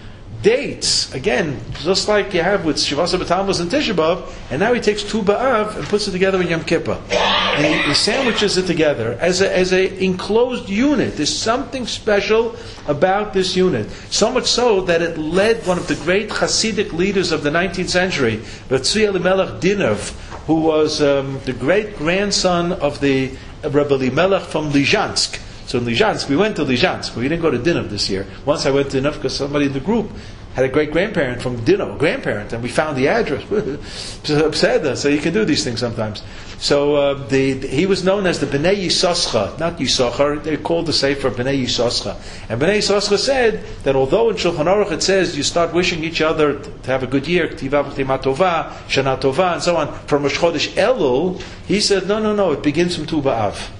dates, again, just like you have with Shavasa B'Tammuz and Tisha B'Av, and now he takes Tu B'Av and puts it together in Yom Kippur. And he, he sandwiches it together as a, as a enclosed unit. There's something special about this unit. So much so that it led one of the great Hasidic leaders of the 19th century, Ratzvi Elimelech Dinov, who was um, the great grandson of the Rebbe Elimelech from Lizhansk. So in Lizhansk, we went to Lizhansk. But we didn't go to Dinov this year. Once I went to Dinov because somebody in the group had a great grandparent from a grandparent, and we found the address. so you can do these things sometimes. So uh, the, he was known as the Bnei Yisoscha, not Yisachar. They called the Sefer Bnei Yisoscha. And Bnei Yisoscha said that although in Shulchan Aruch it says you start wishing each other to have a good year, Tiva Tova, Shana Tova, and so on, from Rosh Chodesh Elul, he said, no, no, no, it begins from Tu B'Av.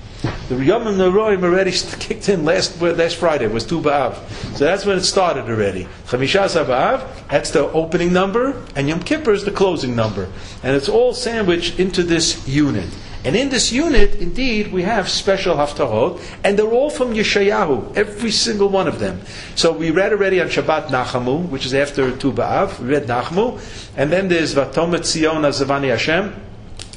The Yom Neroim already kicked in last last Friday. It was Tu B'Av. So that's when it started already. Chamishas B'Av, that's the opening number, and Yom Kippur is the closing number. And it's all sandwiched into this unit. And in this unit, indeed, we have special haftarot, and they're all from Yeshayahu, every single one of them. So we read already on Shabbat Nachamu, which is after Tu B'Av, we read Nachamu, and then there's Vatomet Zion Azavani Hashem,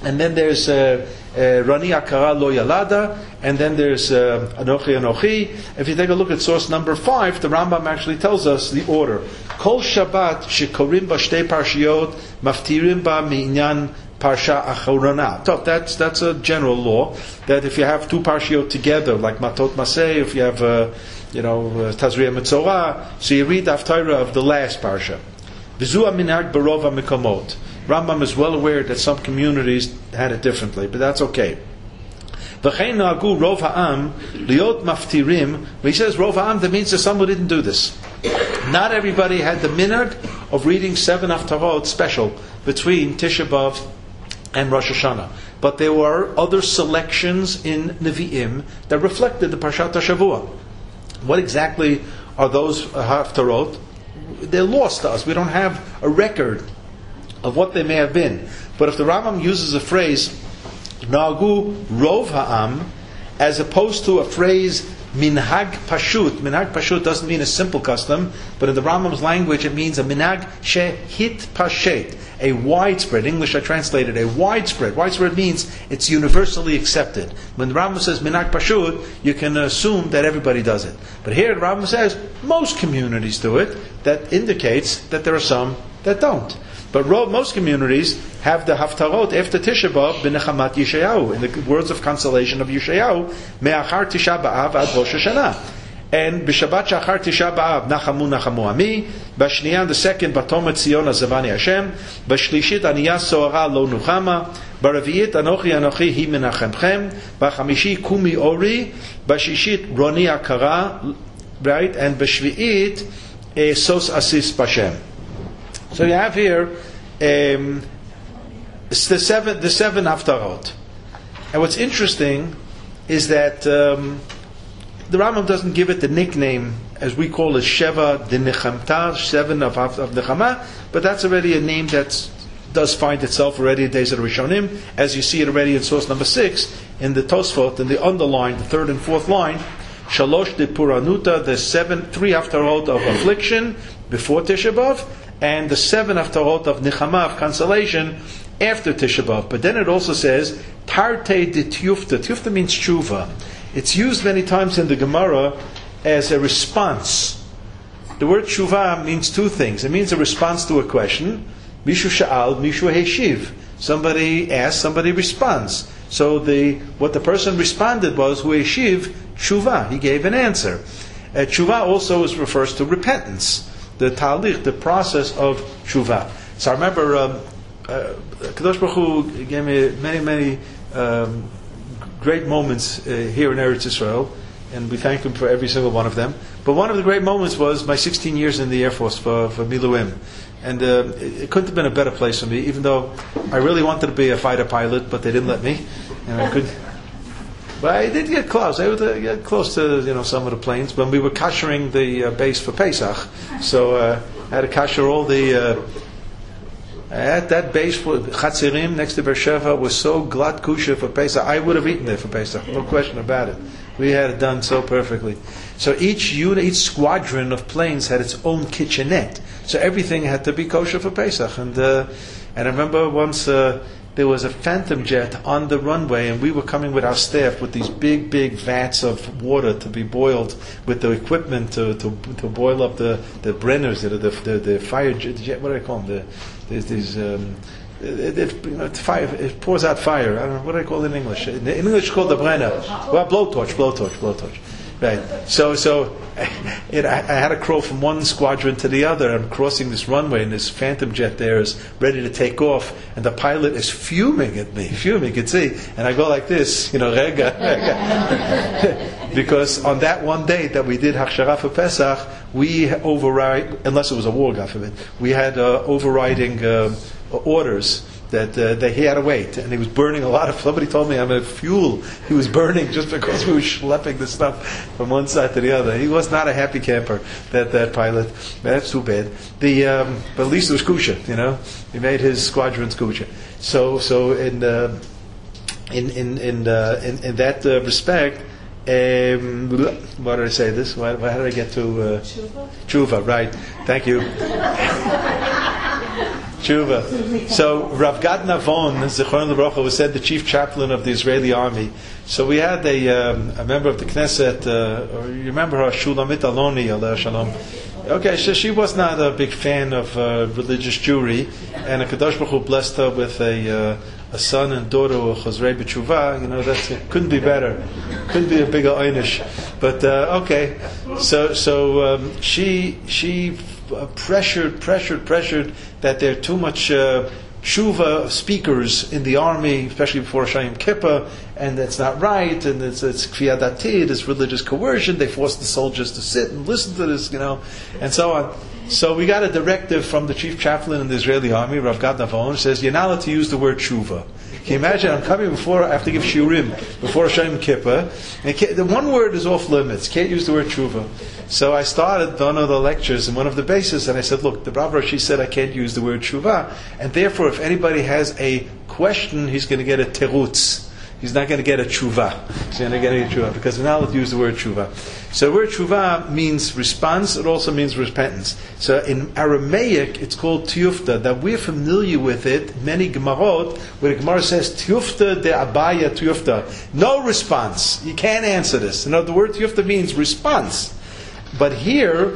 and then there's uh, uh, Rani Akara Lo Yalada, and then there's uh, Anochi Anochi. If you take a look at source number five, the Rambam actually tells us the order. Kol Shabbat shekorim b'shtei parshiot maftirim ba mi'inyan parsha achorona. That's that's a general law that if you have two parshiot together, like Matot Maseh, if you have uh, you know uh, Tazria Metzorah, so you read Haftarah of the last parsha. V'zu minhag barova mikomot. Rambam is well aware that some communities had it differently, but that's okay. V'chein liot he says rov ha'am, that means that someone didn't do this. Not everybody had the minhag of reading seven haftarot special between Tisha B'av and Rosh Hashanah. But there were other selections in Nevi'im that reflected the Parshat Shavua. What exactly are those haftarot? They're lost to us. We don't have a record of what they may have been. But if the Rambam uses a phrase, Nagu Rov Ha'am, as opposed to a phrase Minhag Pashut. Minhag Pashut doesn't mean a simple custom, but in the Rambam's language it means a Minhag Shehit Pashet, a widespread. English I translated a widespread. Widespread means it's universally accepted. When the Rambam says Minhag Pashut, you can assume that everybody does it. But here the Rambam says most communities do it. That indicates that there are some that don't. But most communities have the haftarot after Tisha B'av b'nechamat Yeshayahu, in the words of consolation of Yeshayahu, me'achar Tisha B'av ad Rosh Hashanah. And b'Shabbat shachar Tisha B'av nachamu nachamu ami. B'shniya the second batomet Tzion azavani Hashem. B'shlishit aniyah soara lo nuchama. B'revi'it anochi anochi hi menachemchem. B'chamishi kumi ori. B'shishit roni akara. Right? And b'shvi'it sos asis b'Shem. So you have here um, it's the seven the seven haftarot, and what's interesting is that um, the Rambam doesn't give it the nickname as we call it Sheva de Nechamta, seven of, of Nechama, but that's already a name that does find itself already in days of Rishonim, as you see it already in source number six in the Tosfot in the underline, the third and fourth line. Shalosh de Puranuta, the seven, three haftarot of affliction, before Tisha B'Av, and the seven Haftarot of Nichama, of consolation, after Tisha B'Av. But then it also says, Tarte de Tiyufta. Tiyufta means tshuva. It's used many times in the Gemara as a response. The word tshuva means two things. It means a response to a question. Mishu sha'al, mishu heshiv. Somebody asks, somebody responds. So the what the person responded was hu heshiv tshuva. He gave an answer. Uh, tshuva also is, refers to repentance, the talich, the process of tshuva. So I remember um, uh, Kadosh Baruch Hu gave me many, many um, great moments uh, here in Eretz Israel, and we thank him for every single one of them. But one of the great moments was my 16 years in the Air Force for, for Miluim. And uh, it, it, couldn't have been a better place for me, even though I really wanted to be a fighter pilot, but they didn't let me. And I could, but I did get close. I would get close to you know some of the planes when we were kashering the uh, base for Pesach. So uh, I had to kasher all the. Uh, at that base, Chatzirim next to Beersheva was so glad kusha for Pesach. I would have eaten there for Pesach, no question about it. We had it done so perfectly. So each unit, each squadron of planes had its own kitchenette. So everything had to be kosher for Pesach. And uh, and I remember once uh, there was a phantom jet on the runway, and we were coming with our staff with these big, big vats of water to be boiled with the equipment to, to, to boil up the, the brenners, the, the, the, the fire jet, what do I call them? The, there's these. Um, it, it, you know, it, fire, it pours out fire. I don't know what do I call it in English. In English, it's called the brenner. Well, blowtorch, blowtorch, blowtorch. Right. So, so it, I, I, had to crawl from one squadron to the other. I'm crossing this runway, and this Phantom jet there is ready to take off, and the pilot is fuming at me, fuming. You can see, and I go like this, you know, rega, rega. because on that one day that we did Hachshara for Pesach, we override, unless it was a war, God forbid, we had uh, overriding uh, orders that uh, they, he had to wait, and he was burning a lot of. Somebody told me I'm a fuel. He was burning just because we were schlepping the stuff from one side to the other. He was not a happy camper. That that pilot. That's too bad. The um, but at least it was kusha. You know, he made his squadron's kusha. So so in uh, in in in, uh, in, in that uh, respect. Um, why did I say this? Why, why, did I get to uh, Tshuva? Tshuva, right. Thank you. Tshuva. So Rav Gad Navon, Zichron Lebrocha, was said the chief chaplain of the Israeli army. So we had a, um, a member of the Knesset, uh, or you remember her, Shulamit Aloni, Allah Shalom. Okay, so she was not a big fan of uh, religious Jewry, and a Kadosh Baruch Hu blessed her with a, uh, a son and daughter of Chosrei B'Tshuva. You know, that couldn't be better. Couldn't be a bigger einish. But uh, okay, so so um, she she pressured, pressured, pressured that there are too much uh, tshuva speakers in the army, especially before Shayim Kippur, and that's not right, and it's, it's kfiyadati, it's religious coercion, they force the soldiers to sit and listen to this, you know, and so on. So we got a directive from the chief chaplain in the Israeli army, Rav Gad Navon, says, you're not allowed to use the word tshuva. Can you imagine? I'm coming before, I have to give shiurim before Hashem Kippur. And the one word is off limits. Can't use the word tshuva. So I started one of the lectures in one of the bases, and I said, look, the Rav she said I can't use the word tshuva, and therefore if anybody has a question, he's going to get a terutz he's not going to get a tshuva. He's not going to get a tshuva because we're not allowed to use the word tshuva. So the word tshuva means response. It also means repentance. So in Aramaic, it's called tiyufta. That we're familiar with it. Many gemarot where the gemara says tiyufta de abaya tiyufta. No response. You can't answer this. You know the word tiyufta means response. But here,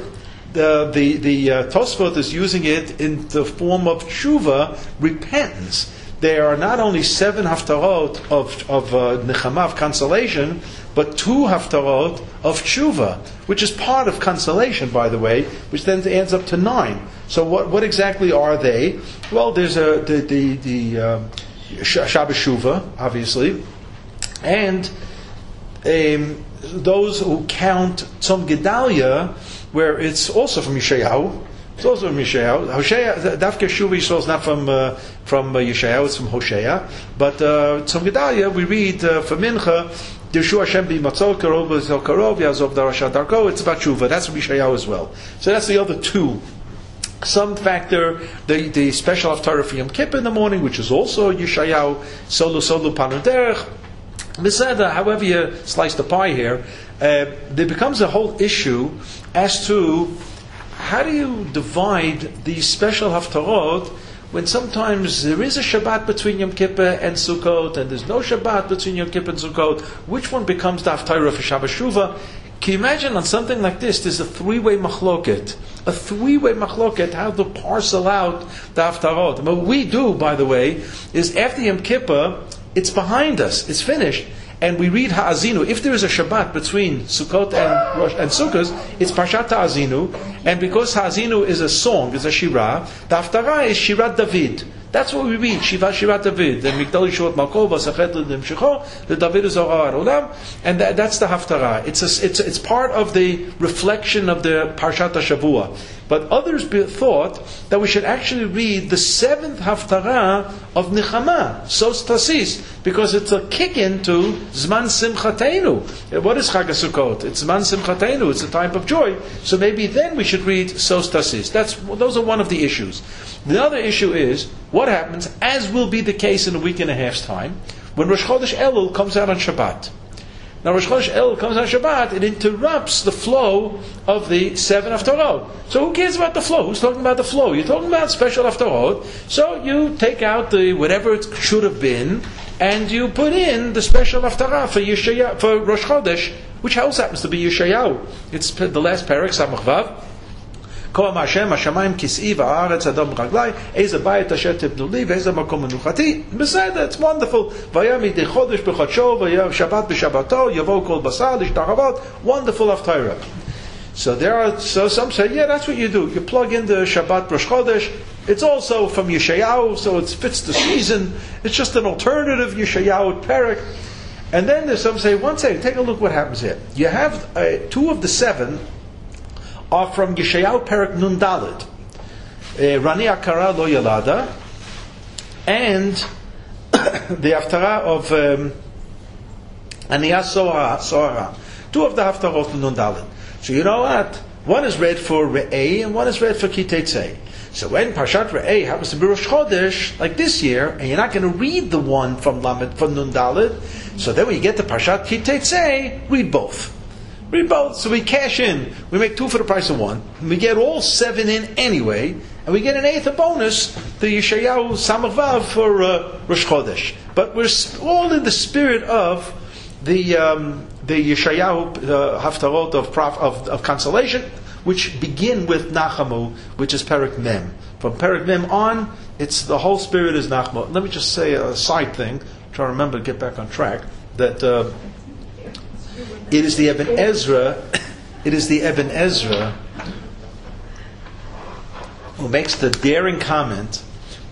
the the, the uh, Tosfot is using it in the form of tshuva, repentance there are not only seven haftarot of, of uh, nechama, of consolation, but two haftarot of tshuva, which is part of consolation, by the way, which then ends up to nine. So what, what exactly are they? Well, there's a, the, the, the um, Shabbos Shuva, obviously, and um, those who count Tzom Gedalia, where it's also from Yeshayahu, it's also from Yeshayahu. Hosea, Dafka Shuva Yisrael is not from uh, from uh, Yeshayahu, it's from Hosea. But uh, Tzom Gedalia, we read uh, from Mincha, Yeshua Hashem be matzol karov b'zel karov yazov darashat darko. It's about Shuva. That's from Yeshayahu as well. So that's the other two. Some factor the, the special haftarah for Yom Kippur in the morning, which is also Yeshayahu solu solu panuderech. Beseda, however you slice the pie here, uh, there becomes a whole issue as to how do you divide these special haftarot when sometimes there is a Shabbat between Yom Kippur and Sukkot, and there's no Shabbat between Yom Kippur and Sukkot? Which one becomes the haftarah for Shabbat Shuvah? Can you imagine on something like this, there's a three-way machloket. A three-way machloket, how to parcel out the haftarot. What we do, by the way, is after Yom Kippur, it's behind us, it's finished and we read Ha'azinu, if there is a Shabbat between Sukkot and Rosh and Sukkot, it's Parshat Ha'azinu, and because Ha'azinu is a song, is a Shirah, the Haftarah is Shirat David. That's what we read, Shiva Shirat David, the Migdal Yishot Malkov, Vasachet L'dim Shecho, the David Zohar Olam, and that, that's the Haftarah. It's, a, it's, it's part of the reflection of the Parshat Shavua. But others be, thought that we should actually read the seventh Haftarah of Nichama, Sos Tasis, because it's a kick into Zman Simchatenu. Uh, what is Chag Sukkot? It's Zman Simchatenu, it's a time of joy. So maybe then we should read Sos Tasis. That's, those are one of the issues. The other issue is what happens, as will be the case in a week and a half's time, when Rosh Chodesh Elul comes out on Shabbat. Now Rosh Chodesh El comes out on Shabbat, it interrupts the flow of the seven Haftarot. So who cares about the flow? Who's talking about the flow? You're talking about special Haftarot. So you take out the whatever it should have been, and you put in the special Haftarah for for Rosh Chodesh, which also happens to be Yeshayahu. It's the last parak, Samach Vav. כה מהשם השמיים כסאי והארץ אדום רגלי, איזה בית אשר תבנו לי ואיזה מקום מנוחתי, בסדר, it's wonderful. והיה מדי חודש בחודשו והיה שבת בשבתו, יבואו כל בשר להשתחוות, wonderful of Torah. So there are, so some say, yeah, that's what you do. You plug in the Shabbat Rosh Chodesh. It's also from Yeshayahu, so it fits the season. It's just an alternative Yeshayahu parak. And then there's some say, one second, take a look what happens here. You have uh, two of the seven are from Yeshayahu Perak Nun Dalid. Uh, Rani Akara Lo Yalada, and the Haftarah of um, Aniyah Sohara. Two of the Haftarot Nun Dalid. So you know what? One is read for Re'eh and one is read for Kitetzeh. So when Parshat Re'eh happens to be Rosh Chodesh, like this year, and you're not going to read the one from Lamed, from Nun Dalid, so then when you get to Parshat Kitetzeh, read both. Read both. So we cash in. We make two for the price of one. We get all seven in anyway, and we get an eighth, of bonus, the Yeshayahu Samavav for uh, Rosh Chodesh. But we're all in the spirit of the um, the Yeshayahu uh, Haftarot of, prof, of, of consolation, which begin with Nachamu, which is Perik Mem. From Perik Mem on, it's the whole spirit is Nachamu. Let me just say a side thing, try to remember to get back on track, that uh, it is the Ibn Ezra, it is the Ibn Ezra who makes the daring comment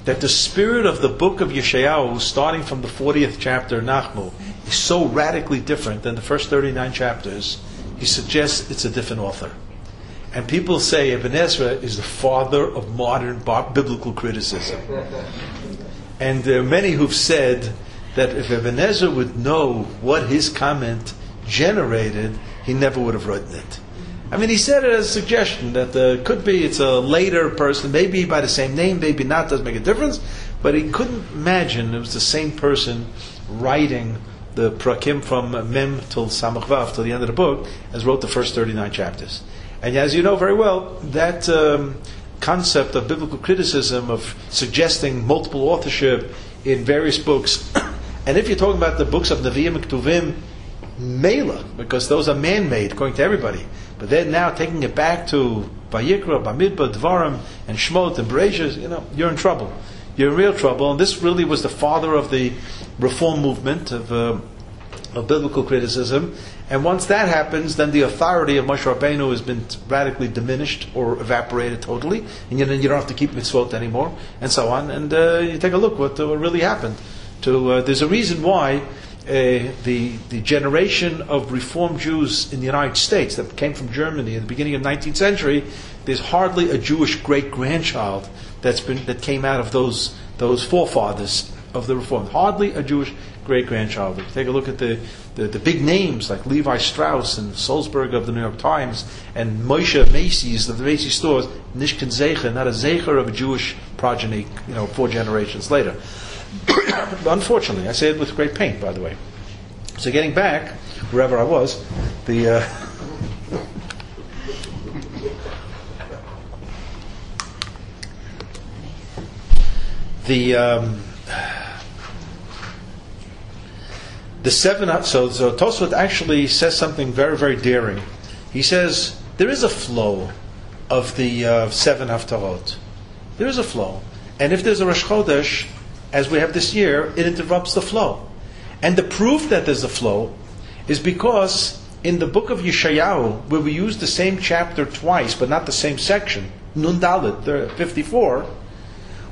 that the spirit of the book of Yeshayahu, starting from the 40th chapter, Nachmu, is so radically different than the first 39 chapters, he suggests it's a different author. And people say Ibn Ezra is the father of modern biblical criticism. And there are many who've said that if Ibn Ezra would know what his comment generated, he never would have written it. I mean, he said it as a suggestion that uh, could be it's a later person, maybe by the same name, maybe not, doesn't make a difference. But he couldn't imagine it was the same person writing the prakim from Mem till Samach Vav till the end of the book as wrote the first 39 chapters. And as you know very well, that um, concept of biblical criticism, of suggesting multiple authorship in various books, and if you're talking about the books of Nevi'im and Ketuvim, Mela, because those are man-made, according to everybody. But they're now taking it back to Vayikra, Bamidbar, Dvarim, and Shmot, and Bereshit, you know, you're in trouble. You're in real trouble. And this really was the father of the reform movement of, uh, of biblical criticism. And once that happens, then the authority of Moshe Rabbeinu has been radically diminished or evaporated totally, and you, you don't have to keep mitzvot anymore, and so on. And uh, you take a look what, what really happened. To uh, there's a reason why uh, the, the generation of Reformed Jews in the United States that came from Germany at the beginning of the 19th century, there's hardly a Jewish great grandchild that's been that came out of those those forefathers of the Reformed. Hardly a Jewish great grandchild. Take a look at the, the, the, big names like Levi Strauss and Sulzberger of the New York Times and Moshe Macy's of the Macy's stores. Nishkin Zecher, not a Zecher of a Jewish progeny, you know, four generations later. Unfortunately, I say it with great pain, by the way. So getting back, wherever I was, the. Uh, the um, the seven so, so Tosfot actually says something very very daring. He says there is a flow of the uh, seven haftarot. There is a flow, and if there's a Rosh Chodesh, as we have this year, it interrupts the flow. And the proof that there's a flow is because in the book of Yeshayahu, where we use the same chapter twice, but not the same section, Nun Dalet, 54,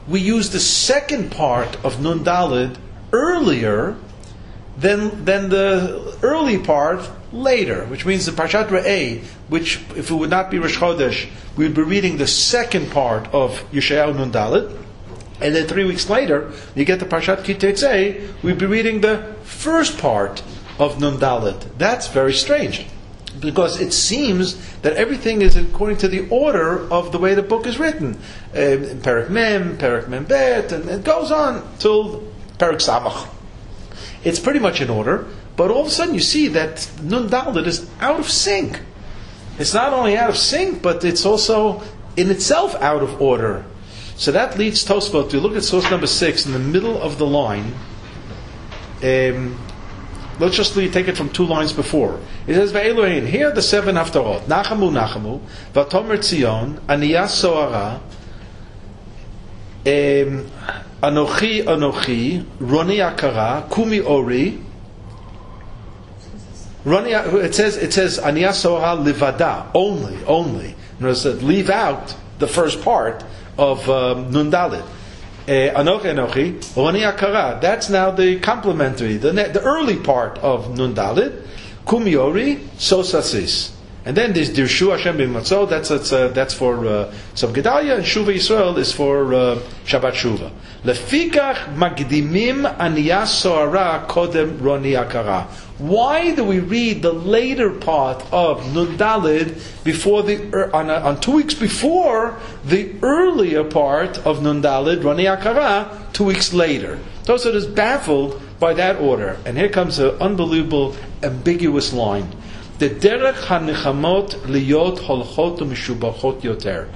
we use the second part of Nun Dalet earlier than, than the early part later, which means the Parshat Re'eh, which if it would not be Rosh Chodesh, we would be reading the second part of Yeshayahu Nun Dalet, and then three weeks later, you get the Parshat Ki Teitzei, we'd be reading the first part of Nun Dalet. That's very strange. Because it seems that everything is according to the order of the way the book is written. Uh, Perak Mem, Perak Mem Bet, and it goes on till Perak Samach. It's pretty much in order, but all of a sudden you see that Nun Dalet is out of sync. It's not only out of sync, but it's also in itself out of order. So that leads Tosfot to look at source number six in the middle of the line. Um, let's just take it from two lines before. It says, "Ve'elohin." Here are the seven haftarot: Nachamu, Nachamu, Vatomer Tzion, Aniyas Soara, um, Anochi, Anochi, Roni Akara, Kumi Ori. Roni, it says it says Aniyas Soara Livada only, only. Notice that leave out the first part of um, Nun Dalit. Eh, Anochi Anochi, Akara. That's now the complementary, the, the early part of Nun Dalit. Kumiori, Sosasis. And then there's Dirshu Hashem b'matzot, that's, that's, uh, that's for uh, Gedalia, and Shuva Yisrael is for uh, Shabbat Shuva. Lefikach magdimim kodem roni akara. Why do we read the later part of Nundalid before the er, on, on, two weeks before the earlier part of Nun Dalid Rani Akara two weeks later? Tosfot is baffled by that order, and here comes an unbelievable ambiguous line. The derech hanichamot liyot holchot mishubachot yoter.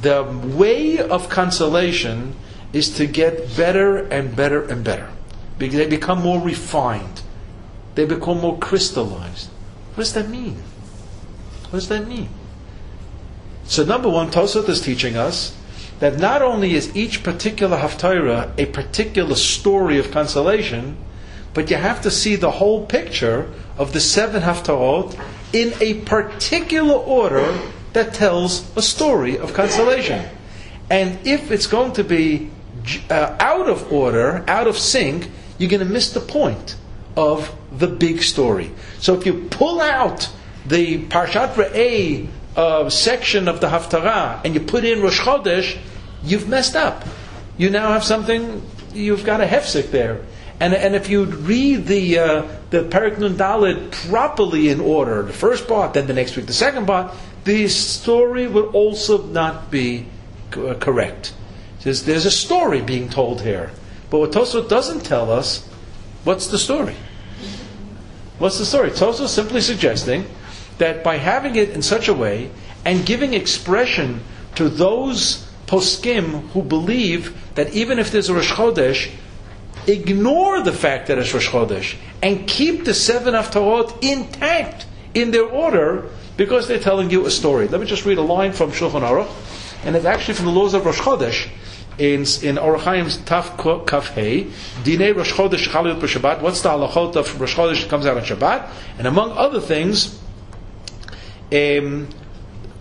The way of consolation is to get better and better and better. They become more refined they become more crystallized. What does that mean? What does that mean? So, number one, Tosfot is teaching us that not only is each particular haftarah a particular story of consolation, but you have to see the whole picture of the seven haftarot in a particular order that tells a story of consolation. And if it's going to be uh, out of order, out of sync, you're going to miss the point of the big story. So if you pull out the Parshat Re'eh uh, section of the Haftarah and you put in Rosh Chodesh, you've messed up. You now have something, you've got a hefsek there. And, and if you read the uh, the Perak Nun Dalit properly in order, the first part, then the next week the second part, the story would also not be uh, correct. There's, there's a story being told here. But what Tosfot doesn't tell us, what's the story? What's the story? Toso simply suggesting that by having it in such a way and giving expression to those poskim who believe that even if there's a Rosh Chodesh, ignore the fact that it's Rosh Chodesh and keep the seven Haftarot intact in their order because they're telling you a story. Let me just read a line from Shulchan Aruch, and it's actually from the laws of Rosh Chodesh in in Orachaim's Taf Kaf Hey, Dinei Rosh Chodesh Chalut Shabbat. What's the halachot of Rosh Chodesh comes out on Shabbat? And among other things, um,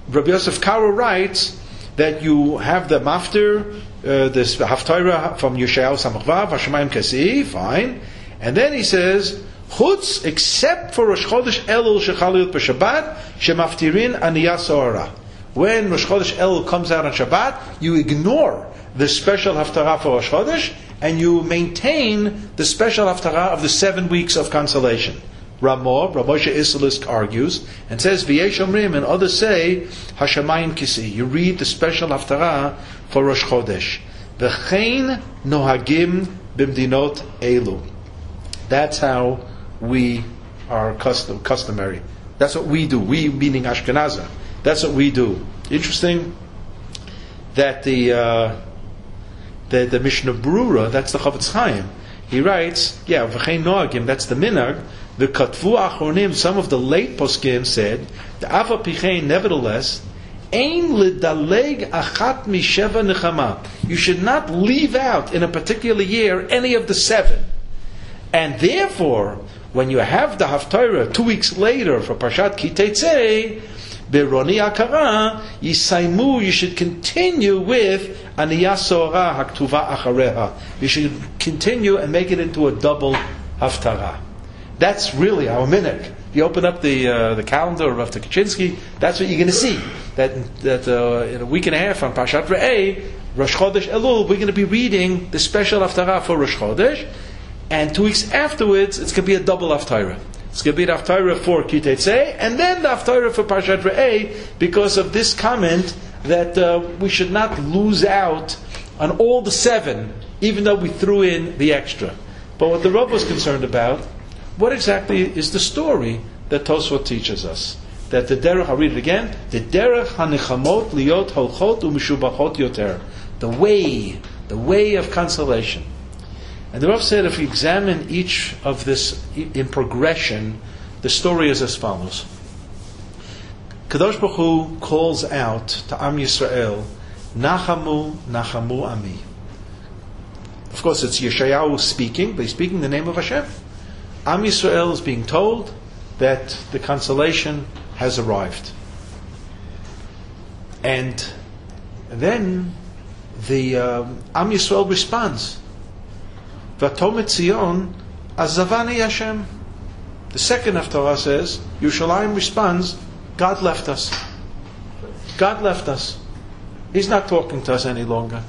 Rabbi Yosef Karo writes that you have the maftir, uh, this haftarah from Yeshayahu Samachvav, Hashemayim Kasi, fine, and then he says. Chutz, except for Rosh Chodesh Elul Shechaliyot b'Shabbat, shemaftirin aniyah When Rosh Chodesh Elul comes out on Shabbat, you ignore the special haftarah for Rosh Chodesh, and you maintain the special haftarah of the seven weeks of consolation. Ramah, Ramosha Isserles argues and says, V'yesh omrim, and others say, Hashemayim kisi. You read the special haftarah for Rosh Chodesh. V'chein nohagim bimdinot elu. That's how we are custom, customary. That's what we do. We meaning Ashkenazah. That's what we do. Interesting that the uh, the, the Mishnah Brura, that's the Chofetz Chaim. He writes, yeah, v'chein noagim, that's the minhag. The katvu achronim, some of the late poskim said, the afa pichein, nevertheless, ein lidaleg achat misheva nechama. You should not leave out in a particular year any of the seven. And therefore, when you have the Haftarah two weeks later for Parshat Kiteitzei, Beroni Akara, Yisaimu, you should continue with Aniyah Sora Haktuva Achareha. You should continue and make it into a double Haftarah. That's really our minhag. You open up the uh, the calendar of Rav Kaczynski, that's what you're going to see. That that uh, in a week and a half on Parshat Re'eh, Rosh Chodesh Elul, we're going to be reading the special Haftarah for Rosh Chodesh, and two weeks afterwards, it's going to be a double Haftarah. It's going to be the Haftarah for Kiteitzei, and then the Haftarah for Parshat Re'eh, because of this comment that uh, we should not lose out on all the seven, even though we threw in the extra. But what the Rav was concerned about, what exactly is the story that Tosfot teaches us? That the derech, I'll read it again, the derech hanichamot liot holchot umishubachot yoter. The way, the way of consolation. And the Rav said if we examine each of this in progression, the story is as follows. Kadosh Baruch Hu calls out to Am Yisrael, Nachamu, Nachamu Ami. Of course, it's Yeshayahu speaking, but he's speaking the name of Hashem. Am Yisrael is being told that the consolation has arrived. And then the um, Am Yisrael responds, Zion Azavani Hashem. The second Haftarah says, Yerushalayim responds, God left us. God left us. He's not talking to us any longer.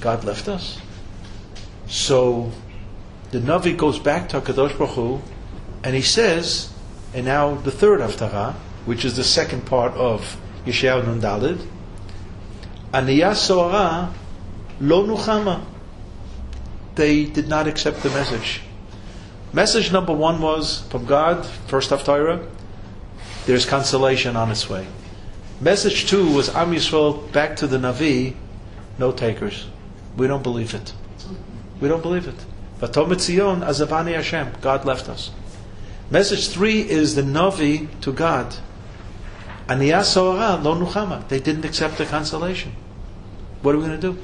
God left us. So the Navi goes back to HaKadosh Baruch Hu, and he says, and now the third Haftarah, which is the second part of Yeshayahu Nun Dalid, Aniyah Soara Lo Nuchama. They did not accept the message. Message number one was from God, first Haftarah, there's consolation on its way. Message two was Am Yisrael back to the Navi, no takers. We don't believe it. We don't believe it. Vatomet Zion, Azavani Hashem, God left us. Message three is the Navi to God. Aniyah Soara, Lo Nuchama. They didn't accept the consolation. What are we going to do?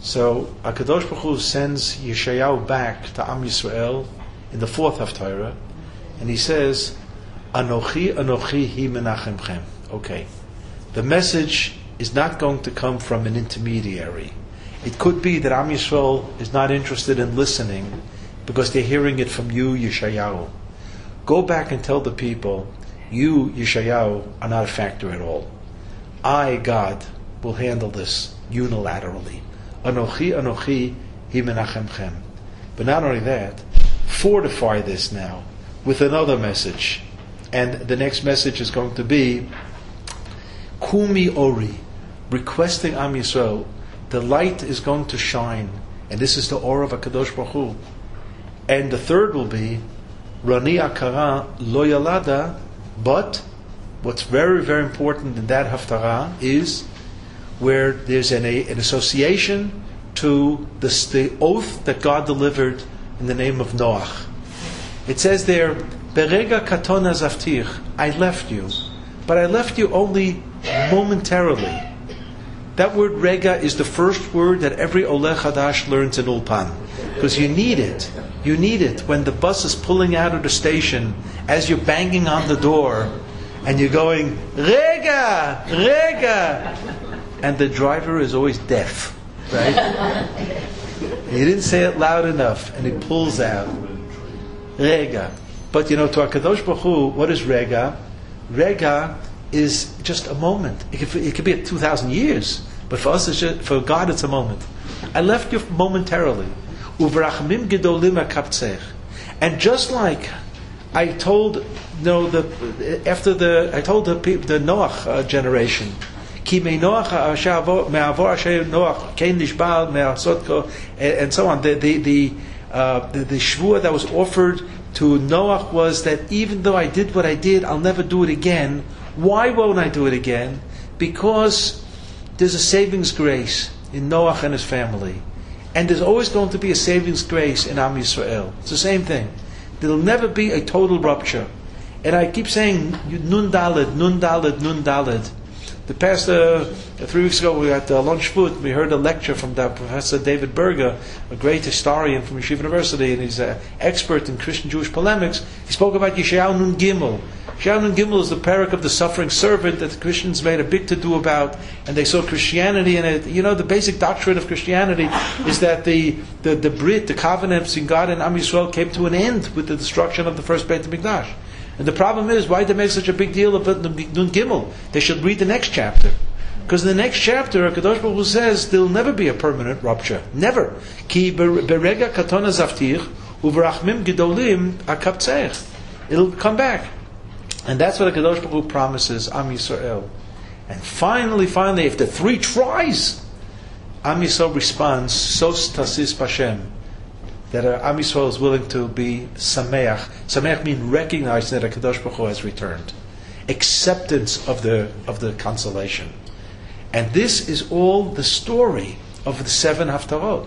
So Akadosh Baruch Hu sends Yeshayahu back to Am Yisrael in the fourth Haftarah, and he says, Anochi, Anochi, Hi Menachemchem. Okay. The message is not going to come from an intermediary. It could be that Am Yisrael is not interested in listening because they're hearing it from you, Yeshayahu. Go back and tell the people, you, Yeshayahu, are not a factor at all. I, God, will handle this unilaterally. Anochi, Anochi, Hi Menachemchem. But not only that, fortify this now with another message. And the next message is going to be Kumi Ori, requesting Am Yisrael, the light is going to shine, and this is the aura of Akadosh Baruch Hu. And the third will be Rani Akara Lo Yalada, but what's very, very important in that Haftarah is where there's an, a, an association to the, the oath that God delivered in the name of Noach. It says there, Berega katona zaftir, I left you, but I left you only momentarily. That word rega is the first word that every Oleh Hadash learns in Ulpan. Because you need it. You need it when the bus is pulling out of the station as you're banging on the door and you're going, Rega! Rega! And the driver is always deaf, right? he didn't say it loud enough and he pulls out. Rega. But you know, to Hakadosh Baruch Hu, what is rega? Rega is just a moment. It could, it could be two thousand years, but for us, just, for God, it's a moment. I left you momentarily. And just like I told, you know, the after the I told the the Noach uh, generation, and so on. The the the, uh, the, the shvua that was offered to Noach was that even though I did what I did, I'll never do it again. Why won't I do it again? Because there's a savings grace in Noach and his family. And there's always going to be a savings grace in Am Yisrael. It's the same thing. There'll never be a total rupture. And I keep saying Nun Dalid, Nun Dalid, Nun Dalid. The past uh, three weeks ago, we at uh, lunch food. We heard a lecture from Professor David Berger, a great historian from Yeshiva University, and he's an expert in Christian Jewish polemics. He spoke about Yeshayahu Nun Gimel. Nun Gimel is the parak of the suffering servant that the Christians made a big to do about, and they saw Christianity in it. You know, the basic doctrine of Christianity is that the the, the Brit, the covenant between God and Am Yisrael, came to an end with the destruction of the first Beit Hamikdash. And the problem is, why they make such a big deal about Nun Gimel? They should read the next chapter. Because in the next chapter, Kadosh Baruch Hu says there'll never be a permanent rupture. Never. Ki berega katona zavtich uvrachmim gedolim akaptzech. It'll come back. And that's what a Kadosh Baruch Hu promises Am Yisrael. And finally, finally, after three tries, Am Yisrael responds, Sos Tasis Lashem that uh, Am Yisrael is willing to be sameach. Sameach means recognizing that a Kadosh Baruch Hu has returned, acceptance of the of the consolation, and this is all the story of the seven haftarot,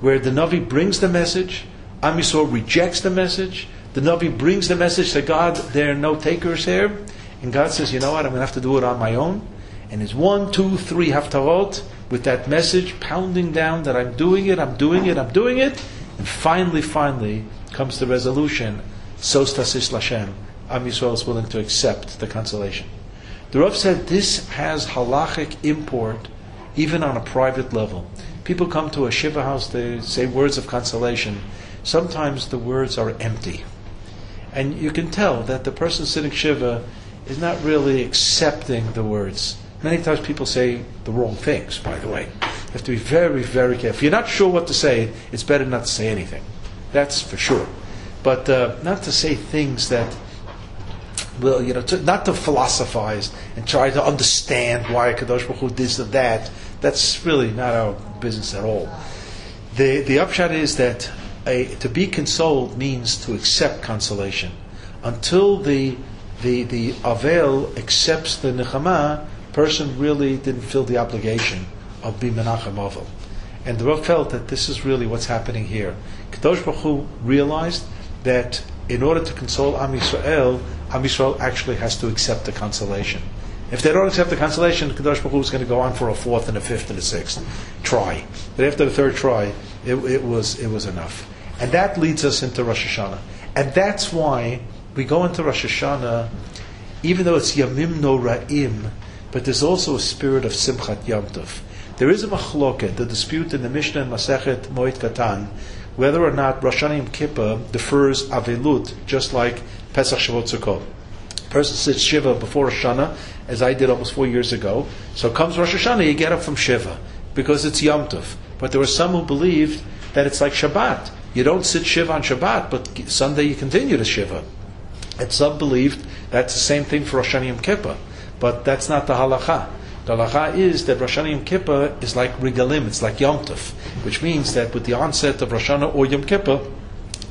where the Navi brings the message, Am Yisrael rejects the message, the Navi brings the message to God, there are no takers here, and God says, you know what, I'm going to have to do it on my own, and it's one, two, three haftarot with that message pounding down that I'm doing it, I'm doing it, I'm doing it and finally, finally comes the resolution, Sos Tasis Lashem, Am Yisrael is willing to accept the consolation. The Rav said this has halachic import even on a private level. People come to a Shiva house, they say words of consolation. Sometimes the words are empty. And you can tell that the person sitting Shiva is not really accepting the words. Many times people say the wrong things, by the way You have to be very, very careful. If you're not sure what to say, it's better not to say anything. That's for sure. But uh, not to say things that will, you know, to, not to philosophize and try to understand why Kadosh Baruch Hu this or that. That's really not our business at all. The the upshot is that a, to be consoled means to accept consolation. Until the the the Avel accepts the Nechama, person really didn't feel the obligation of Bimenachem Ovel. And the Rav felt that this is really what's happening here. Kadosh Baruch Hu realized that in order to console Am Yisrael, Am Yisrael actually has to accept the consolation. If they don't accept the consolation, Kadosh Baruch Hu is going to go on for a fourth and a fifth and a sixth try. But after the third try, it, it was it was enough. And that leads us into Rosh Hashanah. And that's why we go into Rosh Hashanah, even though it's Yamim Noraim, but there's also a spirit of Simchat Yom Tov. There is a machloket, the dispute in the Mishnah and Masechet Moed Katan, whether or not Rosh Hashanah Kippur defers Avelut, just like Pesach Shavuot Sukkot. Person sits Shiva before Rosh Hashanah, as I did almost four years ago. So comes Rosh Hashanah, you get up from Shiva, because it's Yom Tov. But there were some who believed that it's like Shabbat. You don't sit Shiva on Shabbat, but Sunday you continue to Shiva. And some believed that's the same thing for Rosh Hashanah Yom Kippur. But that's not the halacha. The halacha is that Rosh Hashanah Yom Kippur is like Regalim, it's like Yom Tov, which means that with the onset of Rosh Hashanah or Yom Kippur,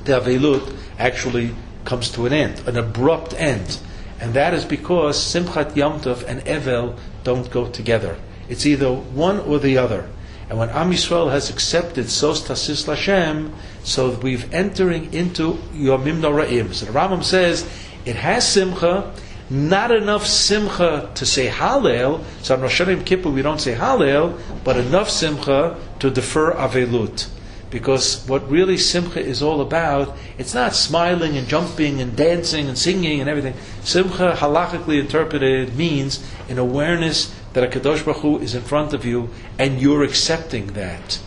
the Avelut actually comes to an end, an abrupt end. And that is because Simchat Yom Tov and Evel don't go together. It's either one or the other. And when Am Yisrael has accepted Sos Tasis Lashem, so we've entering into Yomim Noraim. So the Rambam says it has Simcha, not enough simcha to say Hallel. So on Rosh Hashanah Kippur we don't say Hallel, but enough simcha to defer Avelut. Because what really simcha is all about, it's not smiling and jumping and dancing and singing and everything. Simcha, halachically interpreted, means an awareness that a Kadosh Baruch Hu is in front of you and you're accepting that.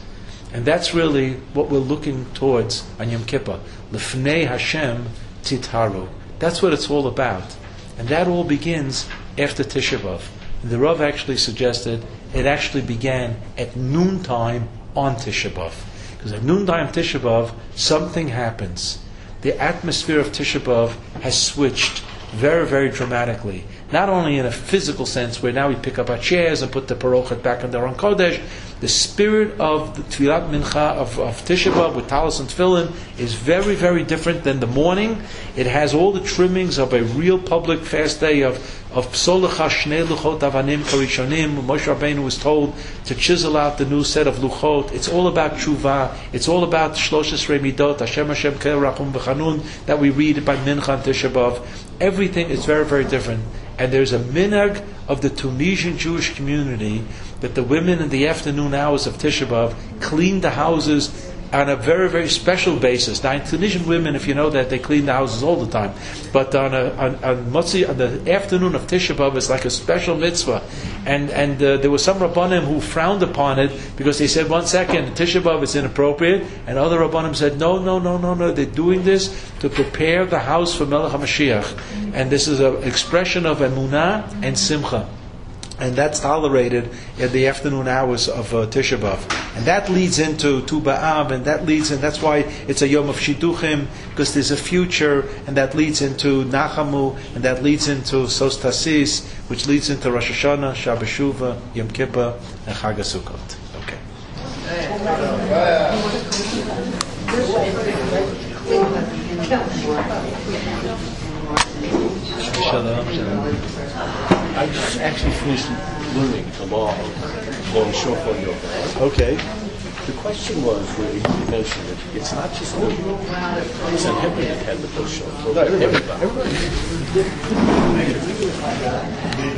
And that's really what we're looking towards on Yom Kippur. Lefnei Hashem titharu. That's what it's all about. And that all begins after Tisha B'Av. The Rav actually suggested it actually began at noontime on Tisha B'Av. Because at noontime Tisha B'Av, something happens. The atmosphere of Tisha B'Av has switched very, very dramatically. Not only in a physical sense, where now we pick up our chairs and put the parochet back in the Aron Kodesh, the spirit of the Tfilat Mincha of, of Tisha B'Av with Talis and Tefillin is very, very different than the morning. It has all the trimmings of a real public fast day of of Psolacha Shnei Luchot Avanim Karishonim. Moshe Rabbeinu was told to chisel out the new set of Luchot. It's all about Tshuva. It's all about Shlosh Esrei Midot, Hashem Hashem Kel Rachum that we read by Mincha and Tisha B'Av. Everything is very, very different. And there's a minhag of the Tunisian Jewish community that the women in the afternoon hours of Tisha B'Av clean the houses on a very, very special basis. Now, Tunisian women, if you know that, they clean the houses all the time. But on, a, on, on, on the afternoon of Tisha B'Av, it's like a special mitzvah. And, and uh, there were some Rabbanim who frowned upon it because they said, one second, Tisha B'Av is inappropriate. And other Rabbanim said, no, no, no, no, no, they're doing this to prepare the house for Melech HaMashiach. And this is an expression of emunah and simcha and that's tolerated in the afternoon hours of uh, Tisha B'av. And that leads into Tu B'Av, and that leads, and that's why it's a Yom of Shidduchim, because there's a future, and that leads into Nachamu, and that leads into Sos Tasis, which leads into Rosh Hashanah, Shabbat Shuvah, Yom Kippur, and Chag HaSukkot. Okay. Shalom. I just actually finished learning the law shofar yoga. Okay. The question was, where you mentioned it, it's not just the Sanhedrin that had the blow shofar, but everybody.